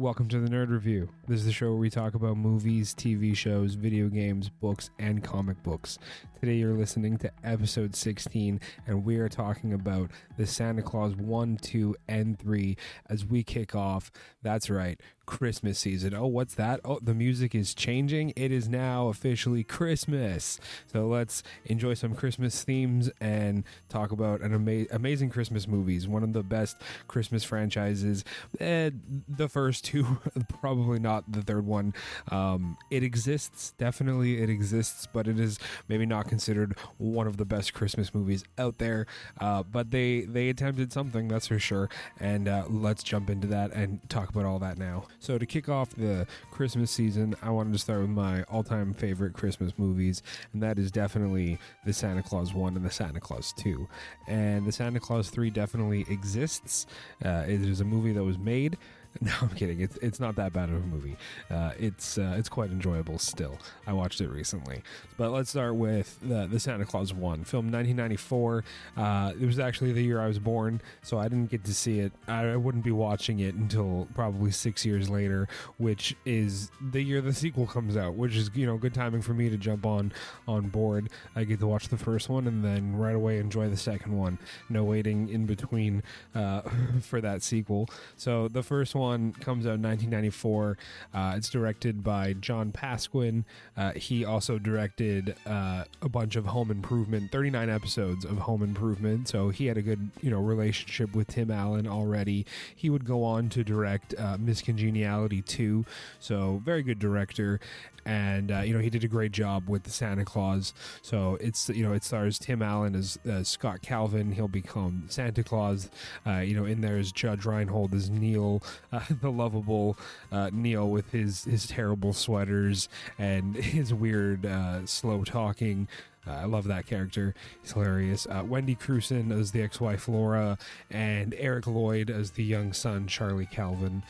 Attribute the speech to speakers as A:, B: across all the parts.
A: Welcome to the Nerd Review. This is the show where we talk about movies, TV shows, video games, books, and comic books. Today you're listening to episode 16, and we are talking about the Santa Clause 1, 2, and 3 as we kick off. That's right, Christmas season. Oh, what's that? Oh, the music is changing. It is now officially Christmas. So let's enjoy some Christmas themes and talk about an ama- amazing Christmas movies. One of the best Christmas franchises. Eh, the first two, probably not the third one. Um, it exists, definitely it exists, but it is maybe not considered one of the best Christmas movies out there. Uh, but they they attempted something, that's for sure. And uh, let's jump into that and talk about all that now. So to kick off the Christmas season, I wanted to start with my all-time favorite Christmas movies, and that is definitely the Santa Clause one and the Santa Clause two. And the Santa Clause three definitely exists. Uh, it is a movie that was made. No, I'm kidding. It's it's not that bad of a movie. Uh, it's uh, it's quite enjoyable still. I watched it recently. But let's start with the the Santa Clause one, film 1994. Uh, it was actually the year I was born, so I didn't get to see it. I wouldn't be watching it until probably six years later, which is the year the sequel comes out. Which is you know good timing for me to jump on on board. I get to watch the first one and then right away enjoy the second one. No waiting in between uh, for that sequel. So the first one one comes out in 1994. Uh, it's directed by John Pasquin. Uh, he also directed uh, a bunch of Home Improvement, 39 episodes of Home Improvement. So he had a good, you know, relationship with Tim Allen already. He would go on to direct uh, Miss Congeniality 2. So very good director and uh, you know he did a great job with the Santa Clause. So it's you know it stars Tim Allen as uh, Scott Calvin. He'll become Santa Claus. Uh, you know in there is Judge Reinhold as Neil, uh, the lovable uh, Neil with his his terrible sweaters and his weird uh, slow talking. Uh, I love that character. He's hilarious. Uh, Wendy Crewson as the ex-wife Laura, and Eric Lloyd as the young son Charlie Calvin.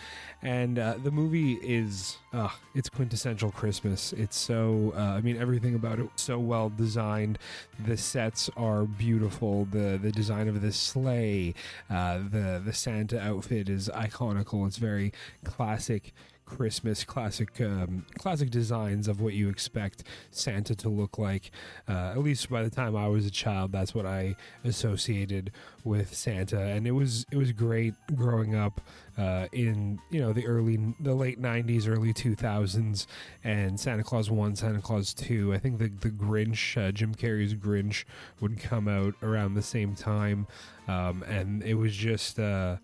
A: And uh, the movie is it's quintessential Christmas. It's so uh, I mean everything about it so well designed. The sets are beautiful. The the design of the sleigh, uh, the the Santa outfit is iconical. It's very classic Christmas classic um, classic designs of what you expect Santa to look like. Uh, at least by the time I was a child, that's what I associated with Santa, and it was it was great growing up uh, in you know the early the late '90s, early 2000s, and Santa Clause One, Santa Clause Two. I think the the Grinch, uh, Jim Carrey's Grinch, would come out around the same time, um, and it was just. Uh,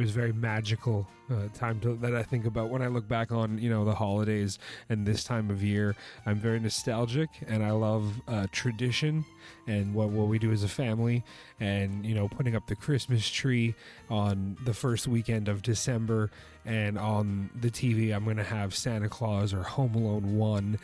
A: it was very magical uh, time to, that I think about when I look back on you know the holidays and this time of year. I'm very nostalgic and I love uh, tradition and what what we do as a family and you know putting up the Christmas tree on the first weekend of December and on the TV I'm going to have Santa Clause or Home Alone one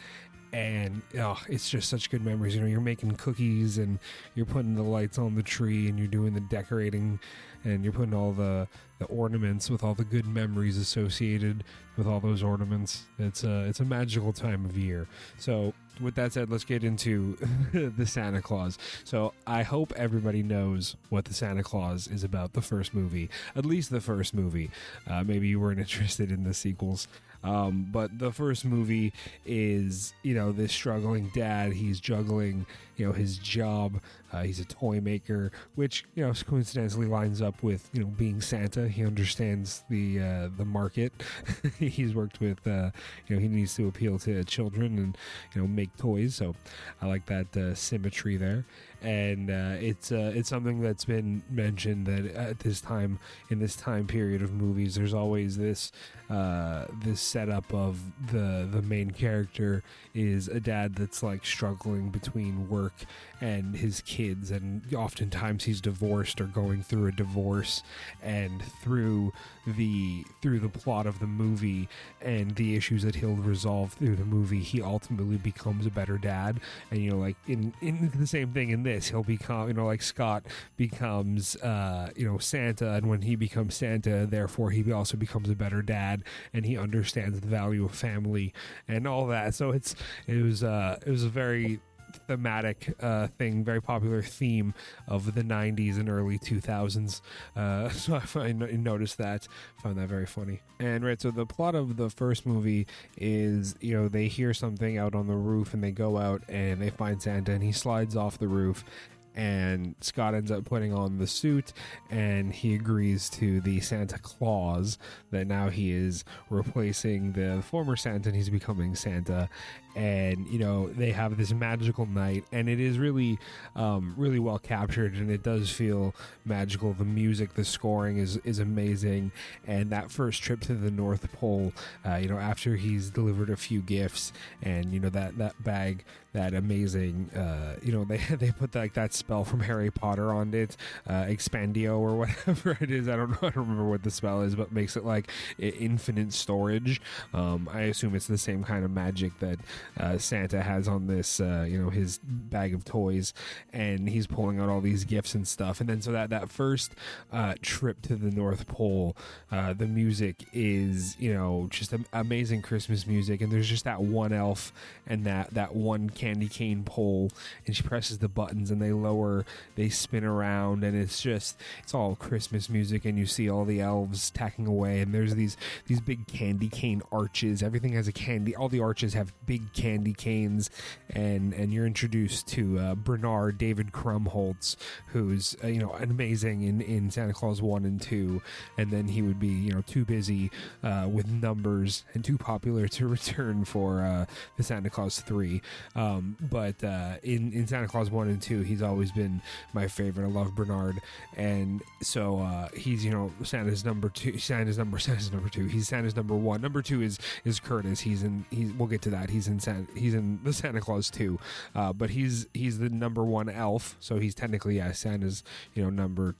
A: and oh, it's just such good memories. You know, you're making cookies and you're putting the lights on the tree and you're doing the decorating and you're putting all the, the ornaments with all the good memories associated with all those ornaments. It's a it's a magical time of year. So with that said, let's get into the Santa Clause. So I hope everybody knows what the Santa Clause is about. The first movie, at least the first movie. Uh, maybe you weren't interested in the sequels. Um, but the first movie is, you know, this struggling dad. He's juggling, you know, his job. Uh, he's a toy maker, which, you know, coincidentally lines up with, you know, being Santa. He understands the uh, the market. he's worked with, uh, you know, he needs to appeal to children and, you know, make toys. So I like that uh, symmetry there. And uh, it's uh, it's something that's been mentioned that at this time in this time period of movies, there's always this this setup of the the main character is a dad that's like struggling between work and his kids and oftentimes he's divorced or going through a divorce and through the through the plot of the movie and the issues that he'll resolve through the movie he ultimately becomes a better dad. And you know like in in the same thing in this he'll become you know like Scott becomes uh you know Santa and when he becomes Santa therefore he also becomes a better dad and he understands the value of family and all that so it's it was uh it was a very thematic uh, thing, very popular theme of the '90s and early 2000s. Uh, so I, I noticed that, found that very funny. And right, so the plot of the first movie is, you know, they hear something out on the roof and they go out and they find Santa and he slides off the roof and Scott ends up putting on the suit and he agrees to the Santa Clause that now he is replacing the former Santa and he's becoming Santa and you know they have this magical night and it is really um, really well captured and it does feel magical. The music the scoring is is amazing and that first trip to the north pole uh, you know after he's delivered a few gifts and you know that that bag that amazing uh, you know they they put like that spell from harry potter on it uh, expandio or whatever it is. I don't know i don't remember what the spell is but makes it like infinite storage. Um, i assume it's the same kind of magic that uh, Santa has on this, uh, you know, his bag of toys, and he's pulling out all these gifts and stuff. And then so that that first uh, trip to the North Pole, uh, the music is, you know, just amazing Christmas music. And there's just that one elf and that that one candy cane pole, and she presses the buttons and they lower, they spin around, and it's just it's all Christmas music. And you see all the elves tacking away, and there's these these big candy cane arches. Everything has a candy. All the arches have big candy canes, and and you're introduced to uh, Bernard David Krumholtz, who's uh, you know amazing in in Santa Clause one and two, and then he would be you know too busy uh, with numbers and too popular to return for uh, the Santa Clause three. Um, but uh, in in Santa Clause one and two, he's always been my favorite. I love Bernard, and so uh, he's you know Santa's number two. Santa's number Santa's number two. He's Santa's number one. Number two is is Curtis. He's in. He's we'll get to that. He's in Santa, he's in the Santa Clause too, uh, but he's he's the number one elf, so he's technically yeah Santa's you know number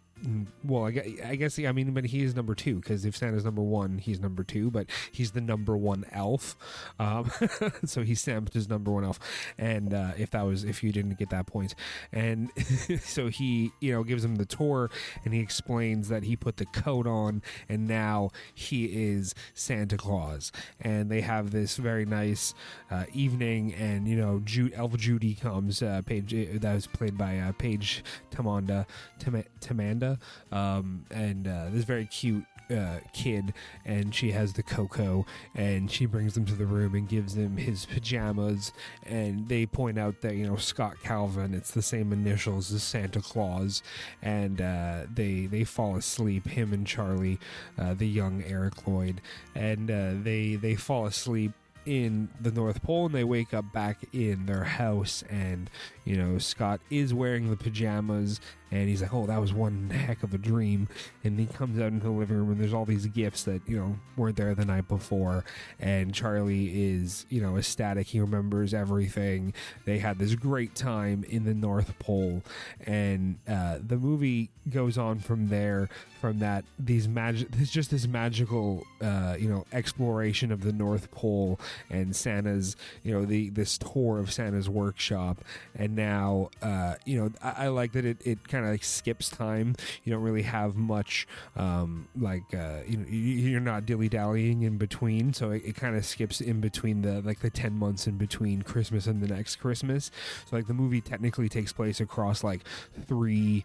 A: well, I guess, I guess I mean, but he is number two because if Santa's number one, he's number two, but he's the number one elf. Um, so he stamped as number one elf. And uh, if that was, if you didn't get that point, and so he, you know, gives him the tour and he explains that he put the coat on and now he is Santa Claus. And they have this very nice uh, evening, and you know, Ju- Elf Judy comes, uh, that was played by uh, Tamanda, Tam- Tamanda um, and uh, this very cute uh, kid, and she has the cocoa, and she brings him to the room and gives him his pajamas, and they point out that you know Scott Calvin, it's the same initials as Santa Claus, and uh, they they fall asleep, him and Charlie, uh, the young Eric Lloyd, and uh, they they fall asleep in the North Pole and they wake up back in their house and you know Scott is wearing the pajamas and he's like, "Oh, that was one heck of a dream." And he comes out into the living room, and there's all these gifts that you know weren't there the night before. And Charlie is, you know, ecstatic. He remembers everything. They had this great time in the North Pole, and uh, the movie goes on from there. From that, these magic, it's just this magical, uh, you know, exploration of the North Pole and Santa's, you know, the this tour of Santa's workshop. And now, uh, you know, I, I like that it it kind of like skips time. You don't really have much um, like uh, you know you're not dilly dallying in between, so it, it kind of skips in between the like the ten months in between Christmas and the next Christmas. So like the movie technically takes place across like three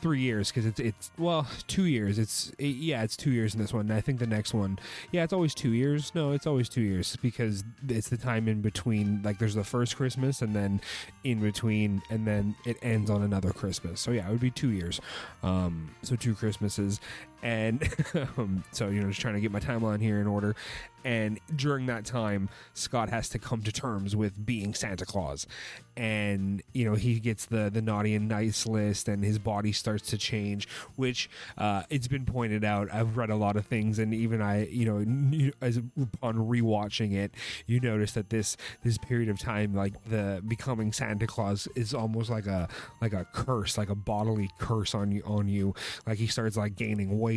A: three years because it's it's well two years. It's it, yeah, it's two years in this one. And I think the next one, yeah, it's always two years. No, it's always two years because it's the time in between. Like there's the first Christmas and then in between, and then it ends on another Christmas. So yeah, it would be two years. Um, so two Christmases, and um, so you know just trying to get my timeline here in order. And during that time scott has to come to terms with being santa claus. And you know he gets the the naughty and nice list and his body starts to change which uh, it's been pointed out. I've read a lot of things and even i you know as upon rewatching it you notice that this this period of time like the becoming santa claus is almost like a like a curse like a bodily curse on you on you. Like he starts like gaining weight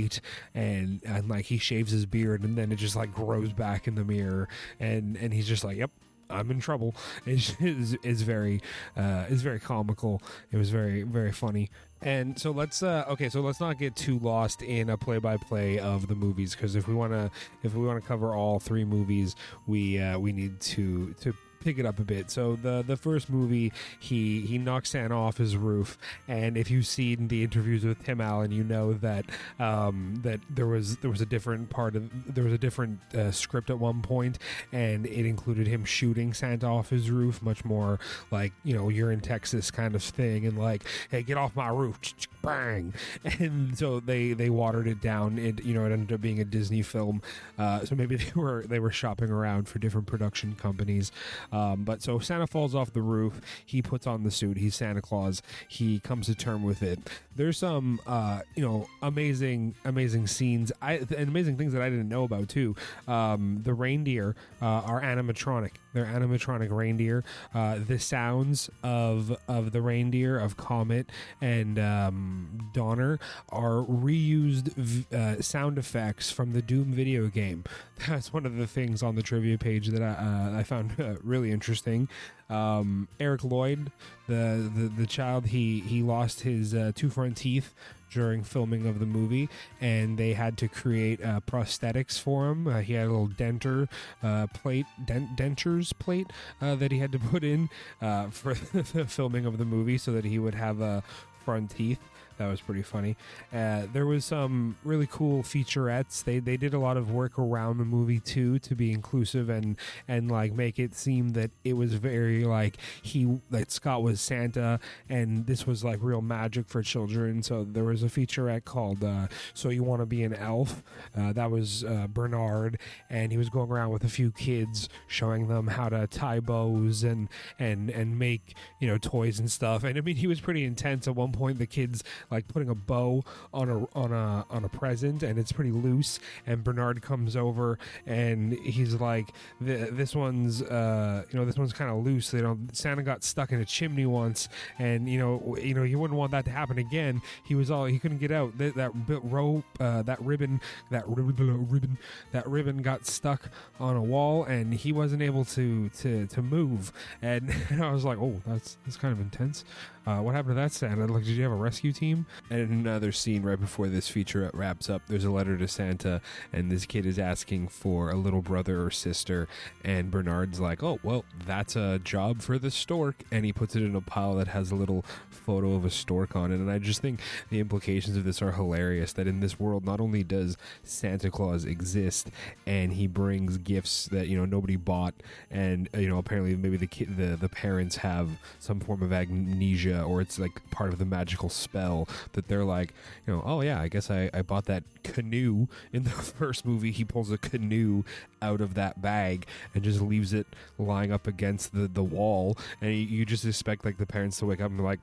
A: and and like he shaves his beard and then it just like grows back in the mirror and and he's just like yep I'm in trouble. It's, very, uh, it's very comical. It was very, very funny. And so let's, uh, okay, so let's not get too lost in a play-by-play of the movies because if we want to, if we want to cover all three movies, we uh, we need to to pick it up a bit. So the the first movie, he he knocks Santa off his roof, and if you've seen the interviews with Tim Allen, you know that um, that there was there was a different part of there was a different uh, script at one point, and it included him shooting Santa off his roof, much more like you know you're in Texas kind of thing, and like hey get off my roof, bang, and so they they watered it down. It you know it ended up being a Disney film, uh, so maybe they were they were shopping around for different production companies. Um, but so Santa falls off the roof. He puts on the suit. He's Santa Claus. He comes to term with it. There's some, uh, you know, amazing, amazing scenes. I and amazing things that I didn't know about too. Um, the reindeer uh, are animatronic. They're animatronic reindeer. Uh, the sounds of of the reindeer of Comet and um, Donner are reused uh, sound effects from the Doom video game. That's one of the things on the trivia page that I, uh, I found uh, really interesting. Um, Eric Lloyd, the, the the child, he he lost his uh, two front teeth during filming of the movie, and they had to create uh, prosthetics for him. Uh, he had a little denter uh, plate, dent- dentures plate uh, that he had to put in uh, for the filming of the movie, so that he would have uh, front teeth. That was pretty funny. Uh, there was some really cool featurettes. They they did a lot of work around the movie too to be inclusive and and like make it seem that it was very like he that Scott was Santa and this was like real magic for children. So there was a featurette called uh, "So You Want to Be an Elf." Uh, that was uh, Bernard, and he was going around with a few kids showing them how to tie bows and and and make you know toys and stuff. And I mean, he was pretty intense. At one point, the kids like putting a bow on a on a on a present and it's pretty loose and Bernard comes over and he's like this one's uh you know this one's kind of loose. You know Santa got stuck in a chimney once and you know you know he wouldn't want that to happen again. He was all he couldn't get out. That, that rope uh, that ribbon that ribbon ribbon that ribbon got stuck on a wall and he wasn't able to to to move. And I was like oh that's that's kind of intense uh, what happened to that Santa like did you have a rescue team and another scene right before this feature wraps up, there's a letter to Santa, and this kid is asking for a little brother or sister. And Bernard's like, Oh, well, that's a job for the stork. And he puts it in a pile that has a little photo of a stork on it. And I just think the implications of this are hilarious that in this world, not only does Santa Claus exist and he brings gifts that, you know, nobody bought, and, you know, apparently maybe the the, the parents have some form of amnesia or it's like part of the magical spell that they're like, you know, oh yeah, I guess I, I bought that canoe in the first movie. He pulls a canoe out of that bag and just leaves it lying up against the, the wall. And you, you just expect like the parents to wake up and be like,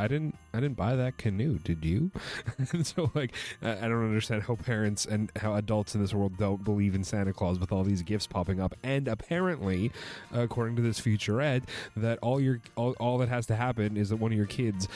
A: I didn't I didn't buy that canoe. Did you? and so like I don't understand how parents and how adults in this world don't believe in Santa Claus with all these gifts popping up. And apparently, according to this featurette, that all your all, all that has to happen is that one of your kids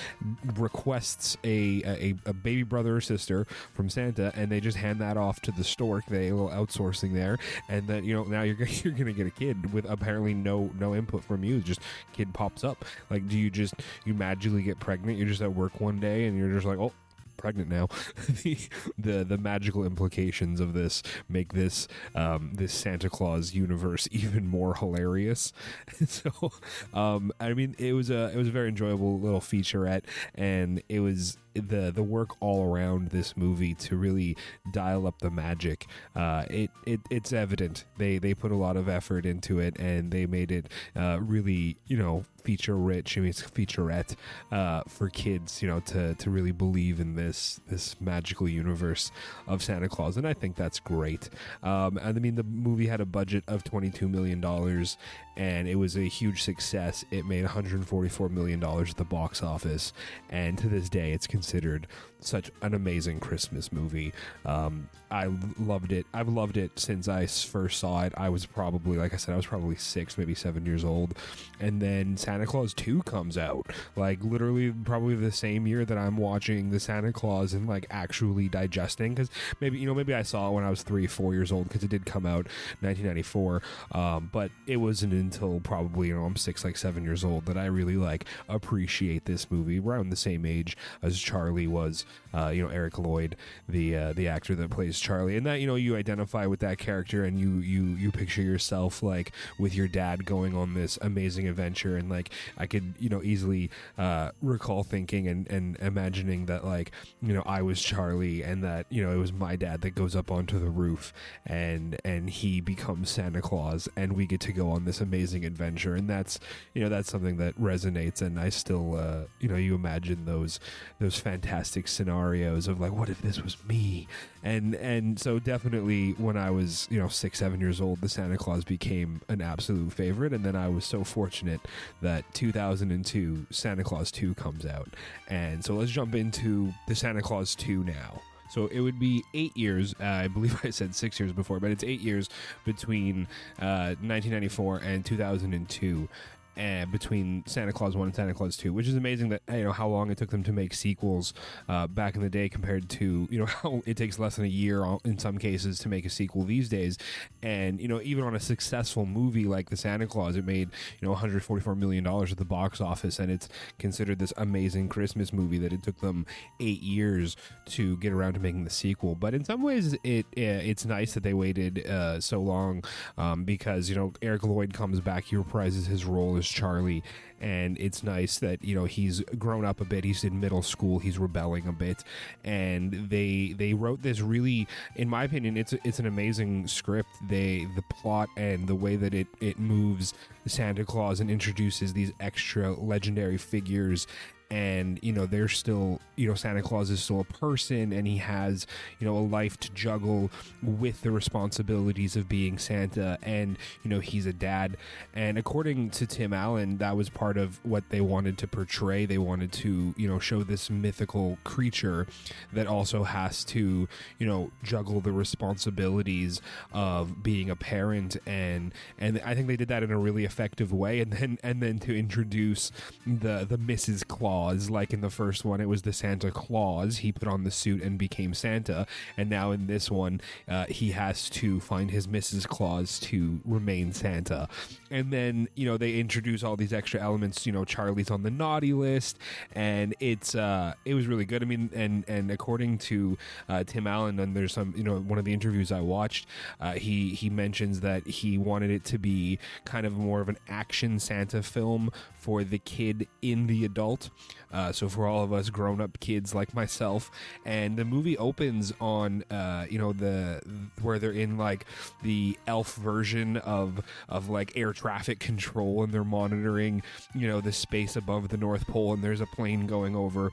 A: requests a, a a baby brother or sister from Santa, and they just hand that off to the stork. They a little outsourcing there, and then you know now you're you're gonna get a kid with apparently no no input from you. Just kid pops up. Like, do you just you magically get pregnant. You're just at work one day and you're just like, oh, pregnant now. the, the the magical implications of this make this um, this Santa Claus universe even more hilarious. so, um, I mean, it was a it was a very enjoyable little featurette, and it was the the work all around this movie to really dial up the magic. Uh, it, it it's evident they they put a lot of effort into it, and they made it uh, really you know feature rich. I mean, it's featurette uh, for kids, you know, to to really believe in this this magical universe of Santa Claus, and I think that's great. Um, and I mean, the movie had a budget of twenty two million dollars, and it was a huge success. It made one hundred forty four million dollars at the box office, and to this day, it's considered such an amazing Christmas movie. Um, I loved it. I've loved it since I first saw it. I was probably, like I said, I was probably six, maybe seven years old. And then Santa Clause 2 comes out, like literally probably the same year that I'm watching the Santa Clause and like actually digesting. Because maybe, you know, maybe I saw it when I was three, four years old because it did come out 1994. Um, but it wasn't until probably, you know, I'm six, like seven years old that I really like appreciate this movie around the same age as Charlie was uh, you know Eric Lloyd, the uh, the actor that plays Charlie, and that you know you identify with that character and you you you picture yourself like with your dad going on this amazing adventure, and like I could you know easily uh, recall thinking and and imagining that like you know I was Charlie and that you know it was my dad that goes up onto the roof and and he becomes Santa Claus and we get to go on this amazing adventure, and that's you know that's something that resonates, and I still uh, you know you imagine those those fantastic scenarios of like what if this was me? And and so definitely when i was you know six seven years old the santa clause became an absolute favorite. And then i was so fortunate that 2002 santa clause 2 comes out. And so let's jump into the santa clause 2 now. So it would be eight years. Uh, I believe I said six years before, but it's eight years between uh, 1994 and 2002 uh, between Santa Clause One and Santa Clause Two, which is amazing that you know how long it took them to make sequels uh, back in the day compared to you know how it takes less than a year in some cases to make a sequel these days. And you know even on a successful movie like The Santa Clause, it made you know 144 million dollars at the box office, and it's considered this amazing Christmas movie that it took them eight years to get around to making the sequel. But in some ways, it uh, it's nice that they waited uh, so long um, because you know Eric Lloyd comes back, he reprises his role as Charlie, and it's nice that you know he's grown up a bit. He's in middle school. He's rebelling a bit, and they they wrote this really, in my opinion, it's it's an amazing script. They the plot and the way that it it moves Santa Claus and introduces these extra legendary figures and you know they're still you know Santa Claus is still a person and he has you know a life to juggle with the responsibilities of being Santa and you know he's a dad. And according to Tim Allen that was part of what they wanted to portray. They wanted to you know show this mythical creature that also has to you know juggle the responsibilities of being a parent. And and I think they did that in a really effective way. And then and then to introduce the the Mrs. Claus Claus. Like in the first one, it was the Santa Clause. He put on the suit and became Santa. And now in this one, uh, he has to find his Mrs. Claus to remain Santa. And then, you know, they introduce all these extra elements. You know, Charlie's on the naughty list. And it's, uh, it was really good. I mean, and, and according to uh, Tim Allen, and there's some, you know, one of the interviews I watched, uh, he, he mentions that he wanted it to be kind of more of an action Santa film for the kid in the adult. Uh, so for all of us grown up kids like myself, and the movie opens on uh, you know the where they're in like the elf version of of like air traffic control, and they're monitoring you know the space above the North Pole, and there's a plane going over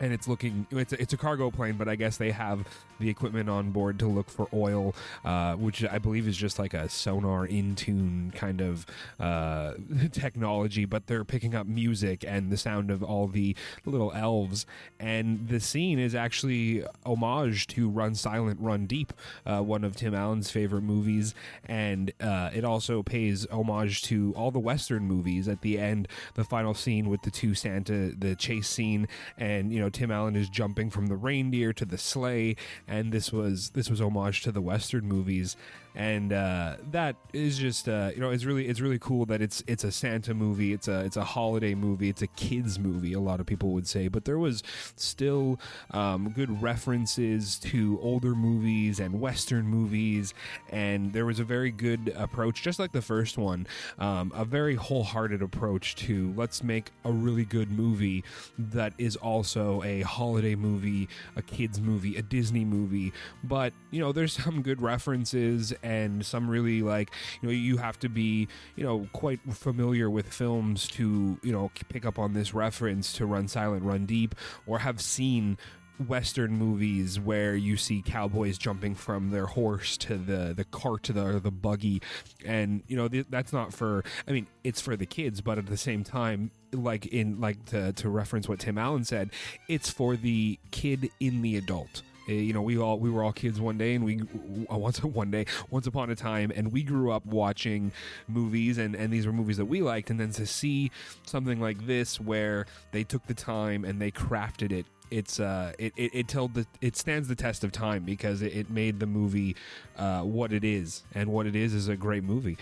A: and it's looking it's a, it's a cargo plane but i guess they have the equipment on board to look for oil uh, which i believe is just like a sonar in tune kind of uh, technology but they're picking up music and the sound of all the little elves. And the scene is actually homage to run silent run deep uh, one of tim allen's favorite movies. And uh, it also pays homage to all the western movies. At the end the final scene with the two santa the chase scene and you know Tim Allen is jumping from the reindeer to the sleigh, and this was this was homage to the Western movies and uh, that is just uh, you know it's really it's really cool that it's it's a Santa movie, it's a it's a holiday movie, it's a kids movie. A lot of people would say, but there was still um, good references to older movies and Western movies, and there was a very good approach, just like the first one, um, a very wholehearted approach to let's make a really good movie that is also a holiday movie, a kids movie, a Disney movie, but you know there's some good references and some really like you know you have to be you know quite familiar with films to you know pick up on this reference to Run Silent, Run Deep, or have seen western movies where you see cowboys jumping from their horse to the the cart to the the buggy. And you know th- that's not for i mean it's for the kids but at the same time like in like to, to reference what tim allen said it's for the kid in the adult you know, we all we were all kids one day, and we uh, once one day, once upon a time, and we grew up watching movies, and and these were movies that we liked, and then to see something like this where they took the time and they crafted it it's uh, it it, it the it stands the test of time because it, it made the movie uh, what it is, and what it is is a great movie.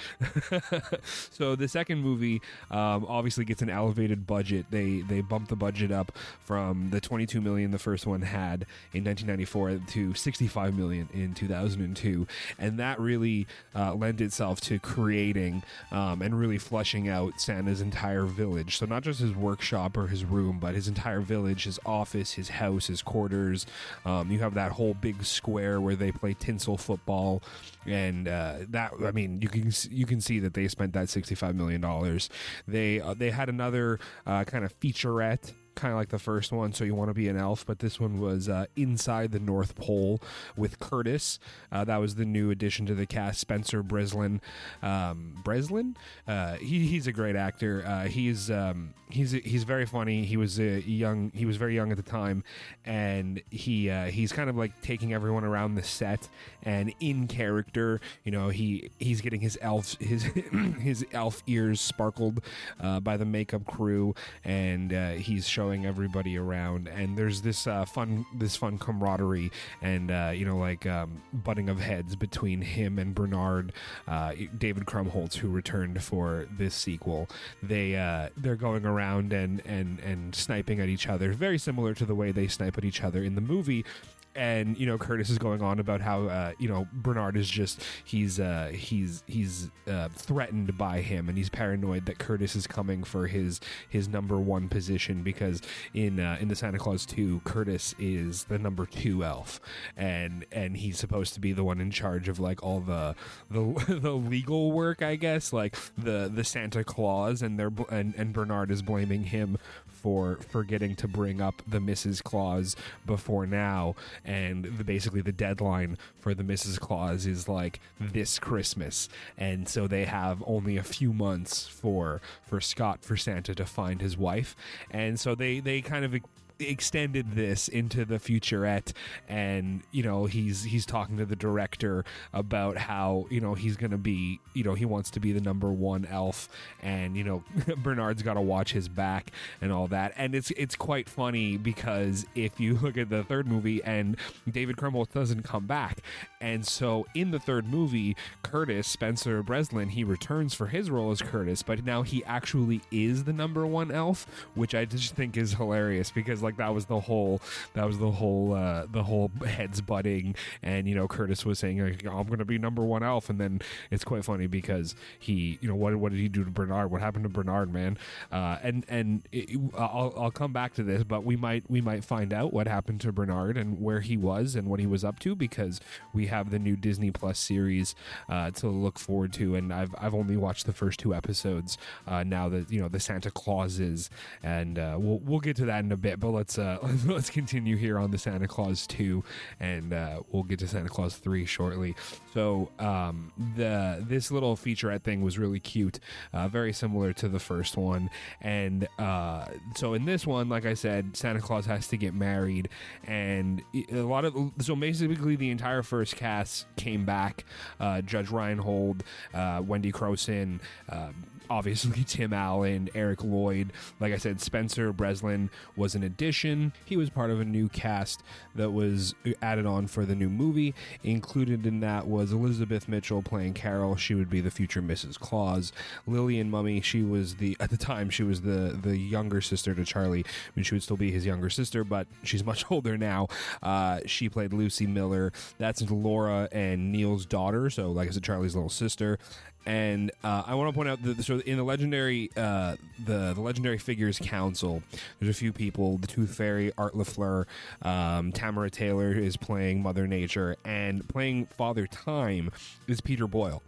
A: so the second movie um, obviously gets an elevated budget. They they bump the budget up from the 22 million the first one had in 1994 to 65 million in 2002, and that really uh, lent itself to creating um, and really flushing out Santa's entire village. So not just his workshop or his room, but his entire village, his office, his house, his quarters. Um, you have that whole big square where they play tinsel football, and uh, that I mean you can you can see that they spent that sixty five million dollars. They uh, they had another uh, kind of featurette kind of like the first one, so you want to be an elf. But this one was uh, inside the North Pole with Curtis. Uh, that was the new addition to the cast. Spencer Breslin, um, Breslin. Uh, he, he's a great actor. Uh, he's um, he's he's very funny. He was a young. He was very young at the time, and he uh, he's kind of like taking everyone around the set and in character. You know, he he's getting his elf his his elf ears sparkled uh, by the makeup crew, and he's showing showing everybody around, and there's this uh, fun this fun camaraderie and uh, you know like um, butting of heads between him and Bernard, uh, David Krumholtz, who returned for this sequel. They uh, they're going around and and and sniping at each other, very similar to the way they snipe at each other in the movie and you know Curtis is going on about how uh, you know Bernard is just he's uh, he's he's uh, threatened by him and he's paranoid that Curtis is coming for his his number one position because in uh, in the Santa Clause 2 Curtis is the number 2 elf and and he's supposed to be the one in charge of like all the the, the legal work I guess like the the Santa Clause and they're and, and Bernard is blaming him for forgetting to bring up the Mrs. Claus before now and the, basically the deadline for the Mrs. Claus is like this Christmas, and so they have only a few months for for Scott for Santa to find his wife, and so they they kind of extended this into the featurette and you know he's he's talking to the director about how you know he's gonna be you know he wants to be the number one elf and you know bernard's got to watch his back and all that. And it's it's quite funny because if you look at the third movie and david krumholtz doesn't come back and so in the third movie curtis spencer breslin he returns for his role as curtis but now he actually is the number one elf which i just think is hilarious because like like that was the whole that was the whole uh, the whole heads butting, and you know Curtis was saying like, I'm going to be number one elf, and then it's quite funny because he you know what what did he do to Bernard? What happened to Bernard, man? Uh, and and it, I'll I'll come back to this, but we might we might find out what happened to Bernard and where he was and what he was up to because we have the new Disney Plus series uh, to look forward to, and I've I've only watched the first two episodes uh, now that you know the Santa Clauses, and uh, we'll we'll get to that in a bit, but let's uh, let's continue here on the Santa Clause 2 and uh, we'll get to Santa Clause 3 shortly. So um, the this little featurette thing was really cute, uh, very similar to the first one. And uh, so in this one, like I said, Santa Claus has to get married, and a lot of so basically the entire first cast came back. Uh, Judge Reinhold, uh, Wendy Crewson. Um, obviously Tim Allen, Eric Lloyd. Like I said, Spencer Breslin was an addition. He was part of a new cast that was added on for the new movie. Included in that was Elizabeth Mitchell playing Carol. She would be the future Mrs. Claus. Lillian Mumy, she was the at the time she was the the younger sister to Charlie. I mean, she would still be his younger sister, but she's much older now. Uh, she played Lucy Miller. That's Laura and Neil's daughter. So, like I said, Charlie's little sister and uh, I want to point out that so in the legendary uh, the the legendary figures council, there's a few people: the Tooth Fairy, Art Lafleur, um, Tamara Taylor is playing Mother Nature, and playing Father Time is Peter Boyle.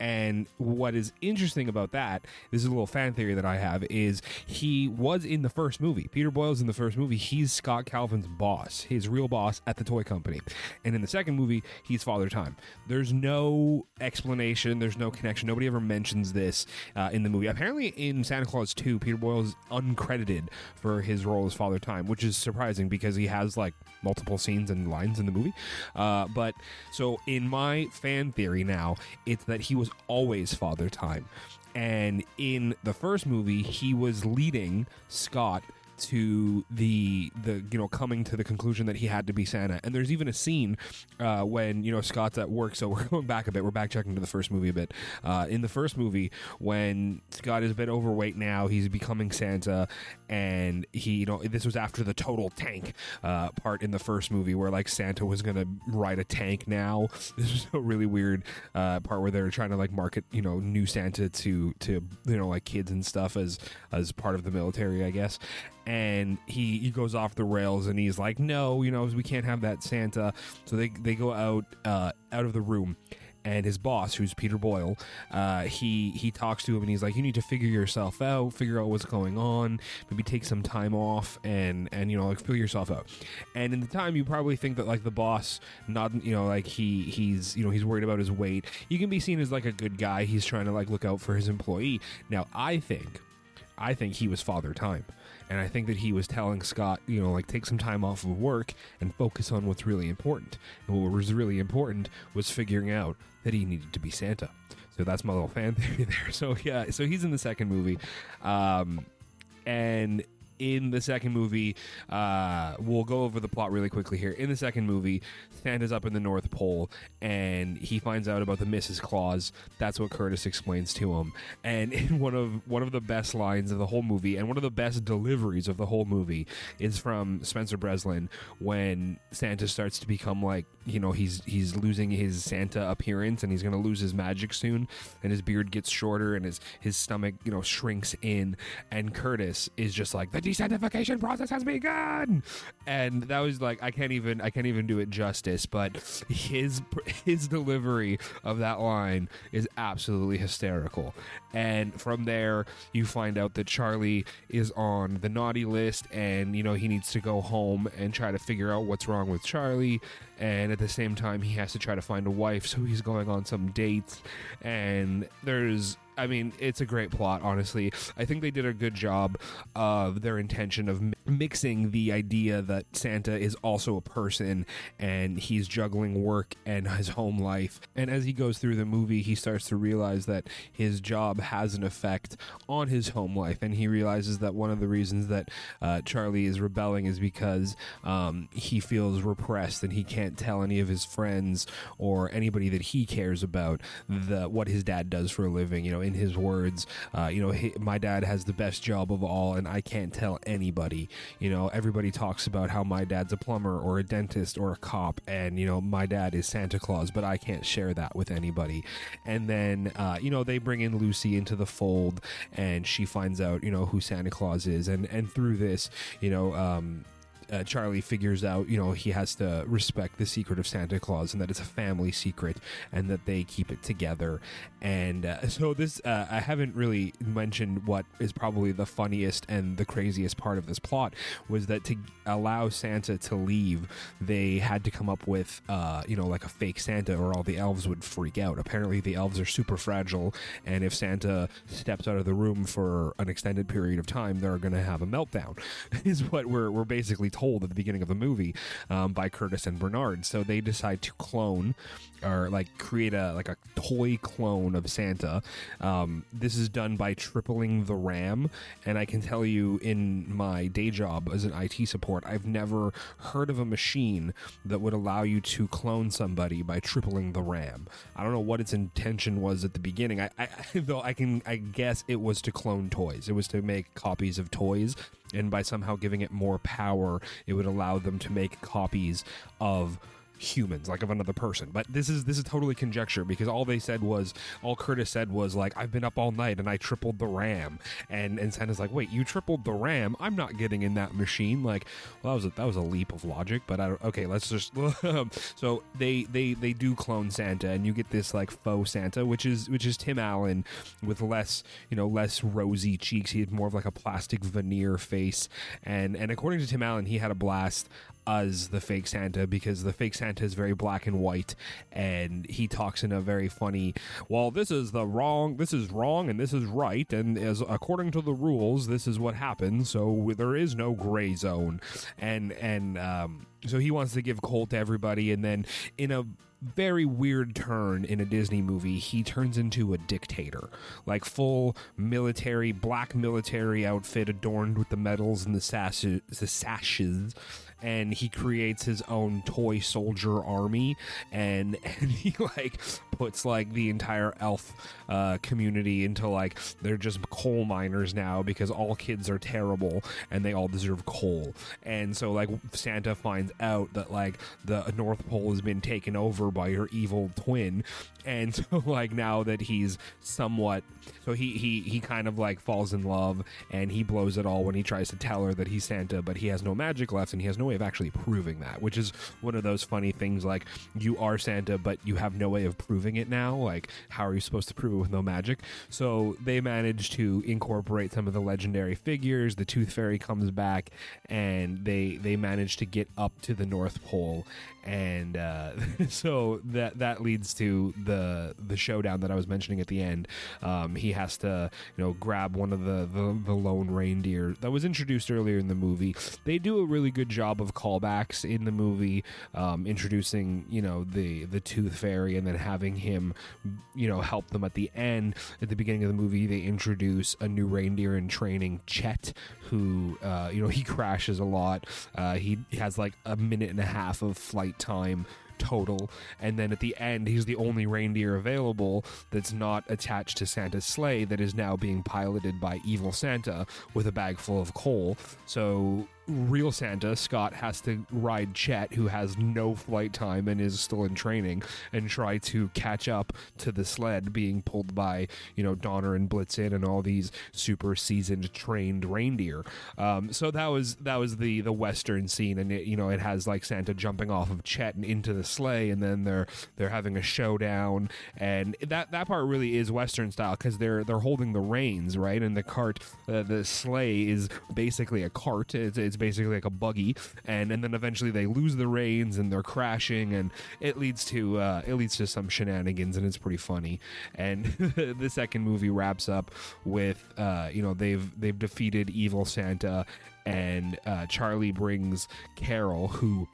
A: And what is interesting about that, this is a little fan theory that I have, is he was in the first movie. Peter Boyle's in the first movie. He's Scott Calvin's boss, his real boss at the toy company. And in the second movie, he's Father Time. There's no explanation, there's no connection. Nobody ever mentions this uh, in the movie. Apparently, in Santa Claus 2, Peter Boyle is uncredited for his role as Father Time, which is surprising because he has like multiple scenes and lines in the movie. Uh, but so in my fan theory now, it's that he was was always Father Time. And in the first movie, he was leading Scott to the the you know coming to the conclusion that he had to be Santa. And there's even a scene uh, when you know Scott's at work. So we're going back a bit. We're back checking to the first movie a bit. Uh, in the first movie, when Scott is a bit overweight now, he's becoming Santa, and he you know this was after the total tank uh, part in the first movie where like Santa was gonna ride a tank. Now this was a really weird uh, part where they're trying to like market you know new Santa to to you know like kids and stuff as as part of the military, I guess and he, he goes off the rails and he's like no you know we can't have that santa. So they, they go out uh, out of the room and his boss who's peter boyle uh, he he talks to him and he's like you need to figure yourself out figure out what's going on maybe take some time off and and you know like figure yourself out. And in the time you probably think that like the boss not you know like he he's you know he's worried about his weight. You can be seen as like a good guy. He's trying to like look out for his employee. Now i think i think he was father time and I think that he was telling Scott, you know, like take some time off of work and focus on what's really important. And what was really important was figuring out that he needed to be Santa. So that's my little fan theory there. So yeah, so he's in the second movie. Um, and in the second movie, uh, we'll go over the plot really quickly here. In the second movie, Santa's up in the North Pole and he finds out about the Mrs. Claus. That's what Curtis explains to him. And in one of one of the best lines of the whole movie and one of the best deliveries of the whole movie is from Spencer Breslin when Santa starts to become like, you know, he's he's losing his Santa appearance and he's going to lose his magic soon and his beard gets shorter and his his stomach, you know, shrinks in and Curtis is just like the desantification process has begun. And that was like I can't even I can't even do it justice, but his his delivery of that line is absolutely hysterical. And from there, you find out that Charlie is on the naughty list, and you know he needs to go home and try to figure out what's wrong with Charlie. And at the same time, he has to try to find a wife, so he's going on some dates. And there's I mean, it's a great plot, honestly. I think they did a good job of their intention of mixing the idea that Santa is also a person and he's juggling work and his home life. And as he goes through the movie, he starts to realize that his job has an effect on his home life. And he realizes that one of the reasons that uh, Charlie is rebelling is because um, he feels repressed and he can't tell any of his friends or anybody that he cares about the what his dad does for a living. You know, in his words, uh, you know, he, my dad has the best job of all, and I can't tell anybody. You know, everybody talks about how my dad's a plumber or a dentist or a cop, and you know, my dad is Santa Claus, but I can't share that with anybody. And then, uh, you know, they bring in Lucy into the fold, and she finds out, you know, who Santa Claus is, and and through this, you know. Um, uh, Charlie figures out, you know, he has to respect the secret of Santa Claus and that it's a family secret and that they keep it together. And uh, so, this, uh, I haven't really mentioned what is probably the funniest and the craziest part of this plot was that to allow Santa to leave, they had to come up with, uh, you know, like a fake Santa or all the elves would freak out. Apparently, the elves are super fragile, and if Santa steps out of the room for an extended period of time, they're going to have a meltdown, is what we're, we're basically told at the beginning of the movie um, by Curtis and Bernard. So they decide to clone or like create a like a toy clone of Santa. Um, this is done by tripling the RAM, and I can tell you in my day job as an IT support, I've never heard of a machine that would allow you to clone somebody by tripling the RAM. I don't know what its intention was at the beginning. I, I though I can I guess it was to clone toys. It was to make copies of toys and by somehow giving it more power, it would allow them to make copies of humans like of another person. But this is this is totally conjecture because all they said was all curtis said was like i've been up all night and i tripled the ram. And and santa's like wait you tripled the ram? I'm not getting in that machine. Like well that was a, that was a leap of logic but i don't okay let's just so they they they do clone santa and you get this like faux santa which is which is tim allen with less you know less rosy cheeks. He had more of like a plastic veneer face. And and according to tim allen he had a blast as the fake Santa because the fake Santa is very black and white, and he talks in a very funny. Well, this is the wrong. This is wrong, and this is right, and as according to the rules, this is what happens. So there is no gray zone, and and um, so he wants to give Colt to everybody, and then in a very weird turn in a Disney movie, he turns into a dictator, like full military, black military outfit adorned with the medals and the sashes, the sashes and he creates his own toy soldier army and and he like puts like the entire elf uh, community into like they're just coal miners now because all kids are terrible and they all deserve coal. And so like santa finds out that like the north pole has been taken over by her evil twin. And so like now that he's somewhat so he he he kind of like falls in love and he blows it all when he tries to tell her that he's santa but he has no magic left and he has no way of actually proving that which is one of those funny things like you are santa but you have no way of proving it now. Like how are you supposed to prove it with no magic? So they manage to incorporate some of the legendary figures. The tooth fairy comes back and they they manage to get up to the north pole and uh, so that that leads to the the showdown that I was mentioning at the end. Um, he has to you know grab one of the, the the lone reindeer that was introduced earlier in the movie. They do a really good job of callbacks in the movie, um, introducing you know the the Tooth Fairy and then having him you know help them at the end. At the beginning of the movie, they introduce a new reindeer in training, Chet, who uh, you know he crashes a lot. Uh, he has like a minute and a half of flight time total. And then at the end, he's the only reindeer available that's not attached to Santa's sleigh that is now being piloted by evil Santa with a bag full of coal. So real Santa, Scott, has to ride Chet, who has no flight time and is still in training, and try to catch up to the sled being pulled by, you know, Donner and Blitzen and all these super seasoned trained reindeer. Um, so that was that was the the western scene, and it, you know, it has like Santa jumping off of Chet and into the sleigh, and then they're they're having a showdown, and that that part really is western style because they're they're holding the reins, right, and the cart, uh, the sleigh is basically a cart. It's, it's basically like a buggy, and and then eventually they lose the reins and they're crashing, and it leads to uh, it leads to some shenanigans, and it's pretty funny. And the second movie wraps up with uh, you know they've they've defeated evil Santa, and uh, Charlie brings Carol who.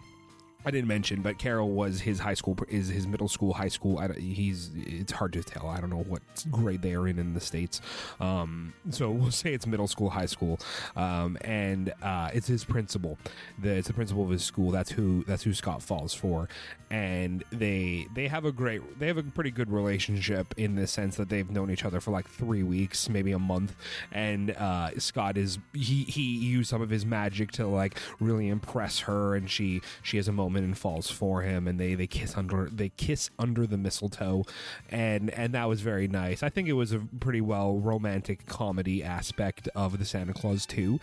A: I didn't mention, but Carol was his high school, is his middle school, high school. He's it's hard to tell. I don't know what grade they are in in the states. Um, so we'll say it's middle school, high school, um, and uh, it's his principal. The, it's the principal of his school. That's who that's who Scott falls for, and they they have a great they have a pretty good relationship in the sense that they've known each other for like three weeks, maybe a month, and uh, Scott is he he used some of his magic to like really impress her, and she she has a moment and falls for him and they they kiss under they kiss under the mistletoe and and that was very nice. I think it was a pretty well romantic comedy aspect of the santa clause 2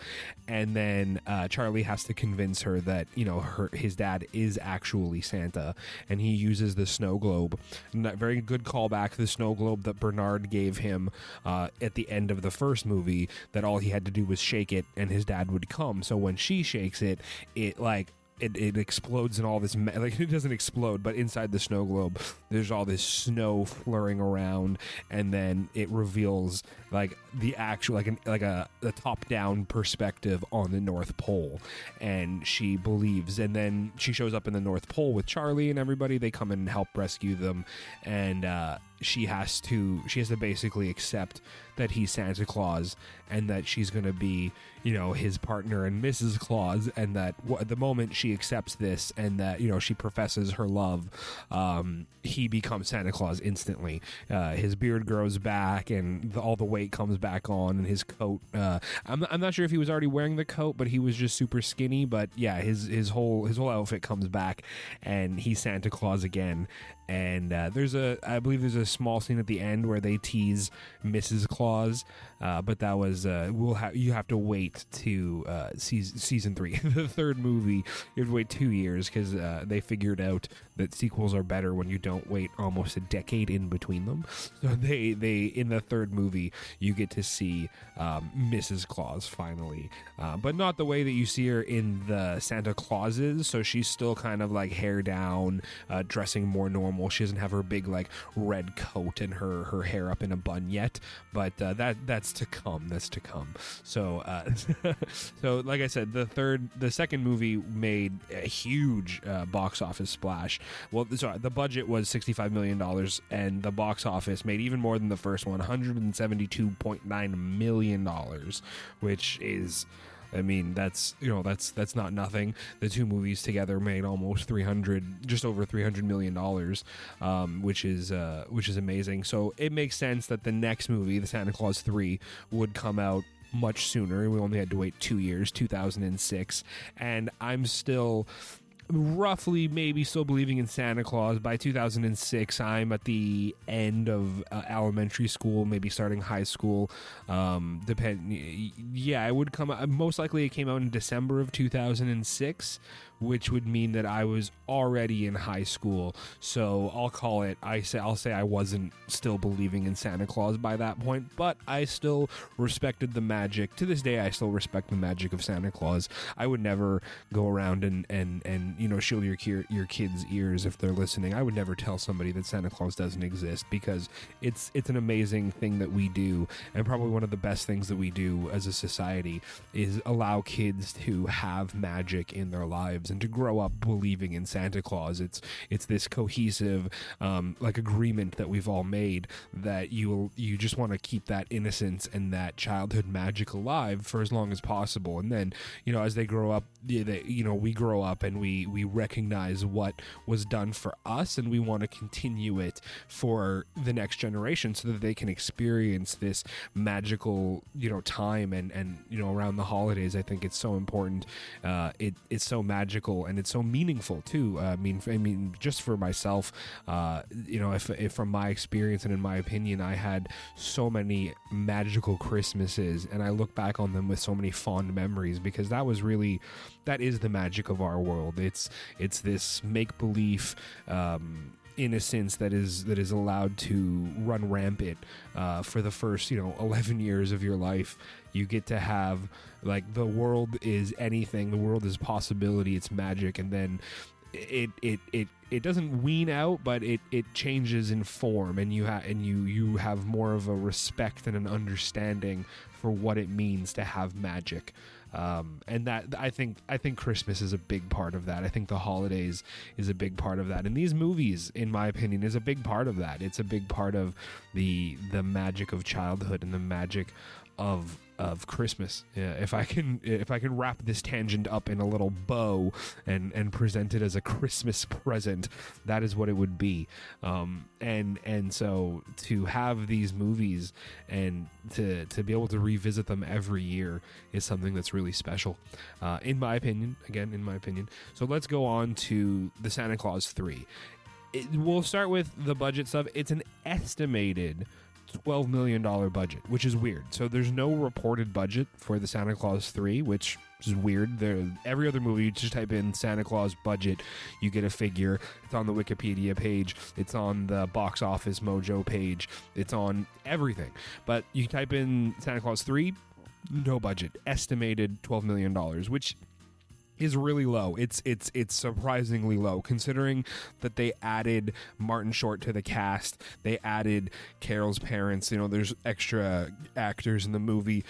A: and then uh, charlie has to convince her that you know her his dad is actually santa and he uses the snow globe. Very good callback the snow globe that bernard gave him uh, at the end of the first movie that all he had to do was shake it and his dad would come. So when she shakes it it like it, it explodes in all this ma- like it doesn't explode but inside the snow globe there's all this snow flurrying around and then it reveals like the actual like an like a, a top down perspective on the north pole and she believes and then she shows up in the north pole with charlie and everybody they come in and help rescue them and uh she has to she has to basically accept that he's Santa Claus and that she's going to be, you know, his partner and Mrs. Claus and that w- the moment she accepts this and that, you know, she professes her love, um, he becomes Santa Claus instantly. Uh, his beard grows back and the, all the weight comes back on and his coat. Uh, I'm, I'm not sure if he was already wearing the coat but he was just super skinny. But yeah his his whole his whole outfit comes back and he's Santa Claus again and uh, there's a I believe there's a small scene at the end where they tease Mrs. Claus, uh, but that was uh, we'll have you have to wait to uh, season season three, the third movie. You have to wait two years because uh, they figured out that sequels are better when you don't wait almost a decade in between them. So they they in the third movie you get to see um, Mrs. Claus finally, uh, but not the way that you see her in the Santa Clauses. So she's still kind of like hair down, dressing more normal. She doesn't have her big like red coat and her her hair up in a bun yet, but uh, that that's to come. That's to come. So uh, so like I said, the third the second movie made a huge uh, box office splash. Well, sorry, the budget was sixty five million dollars, and the box office made even more than the first one, one hundred and seventy two point nine million dollars, which is I mean, that's you know that's that's not nothing. The two movies together made almost three hundred, just over three hundred million dollars, um, which is uh, which is amazing. So it makes sense that the next movie, the Santa Clause three, would come out much sooner. We only had to wait two years, two thousand and six, and I'm still roughly maybe still believing in Santa Claus. By 2006, I'm at the end of uh, elementary school, maybe starting high school. Um, depend. Yeah, it would come. Most likely, it came out in December of 2006, which would mean that I was already in high school. So I'll call it. I say I'll say I wasn't still believing in Santa Claus by that point, but I still respected the magic. To this day, I still respect the magic of Santa Claus. I would never go around and and and you know shield your your kids' ears if they're listening. I would never tell somebody that Santa Claus doesn't exist because it's it's an amazing thing that we do, and probably one of the best things that we do as a society is allow kids to have magic in their lives and to grow up believing in Santa Claus. It's it's this cohesive um, like agreement that we've all made that you you just want to keep that innocence and that childhood magic alive for as long as possible. And then you know as they grow up, they, you know we grow up and we we recognize what was done for us and we want to continue it for the next generation so that they can experience this magical you know time and and you know around the holidays. I think it's so important. Uh, it it's so magical and it's so meaningful too. Uh, I mean, I mean, just for myself, uh, you know, if, if from my experience and in my opinion, I had so many magical Christmases, and I look back on them with so many fond memories because that was really that is the magic of our world. It's it's this make believe. Um, innocence that is that is allowed to run rampant uh, for the first you know 11 years of your life. You get to have like the world is anything. The world is possibility. It's magic. And then it it it it doesn't wean out but it it changes in form. And you have and you you have more of a respect and an understanding for what it means to have magic um, and that I think I think Christmas is a big part of that. I think the holidays is a big part of that, and these movies, in my opinion, is a big part of that. It's a big part of the the magic of childhood and the magic of of Christmas. Yeah, if I can if I can wrap this tangent up in a little bow and and present it as a Christmas present, that is what it would be. Um, and and so to have these movies and to to be able to revisit them every year is something that's really special, uh, in my opinion. Again, in my opinion. So let's go on to the Santa Clause three. It, we'll start with the budget stuff. It's an estimated $12 million budget, which is weird. So there's no reported budget for the Santa Clause 3, which is weird. There, every other movie, you just type in Santa Clause budget, you get a figure. It's on the Wikipedia page, it's on the box office mojo page, it's on everything. But you type in Santa Clause 3, no budget, estimated $12 million, which is really low. It's it's it's surprisingly low considering that they added Martin Short to the cast. They added Carol's parents. You know, there's extra actors in the movie,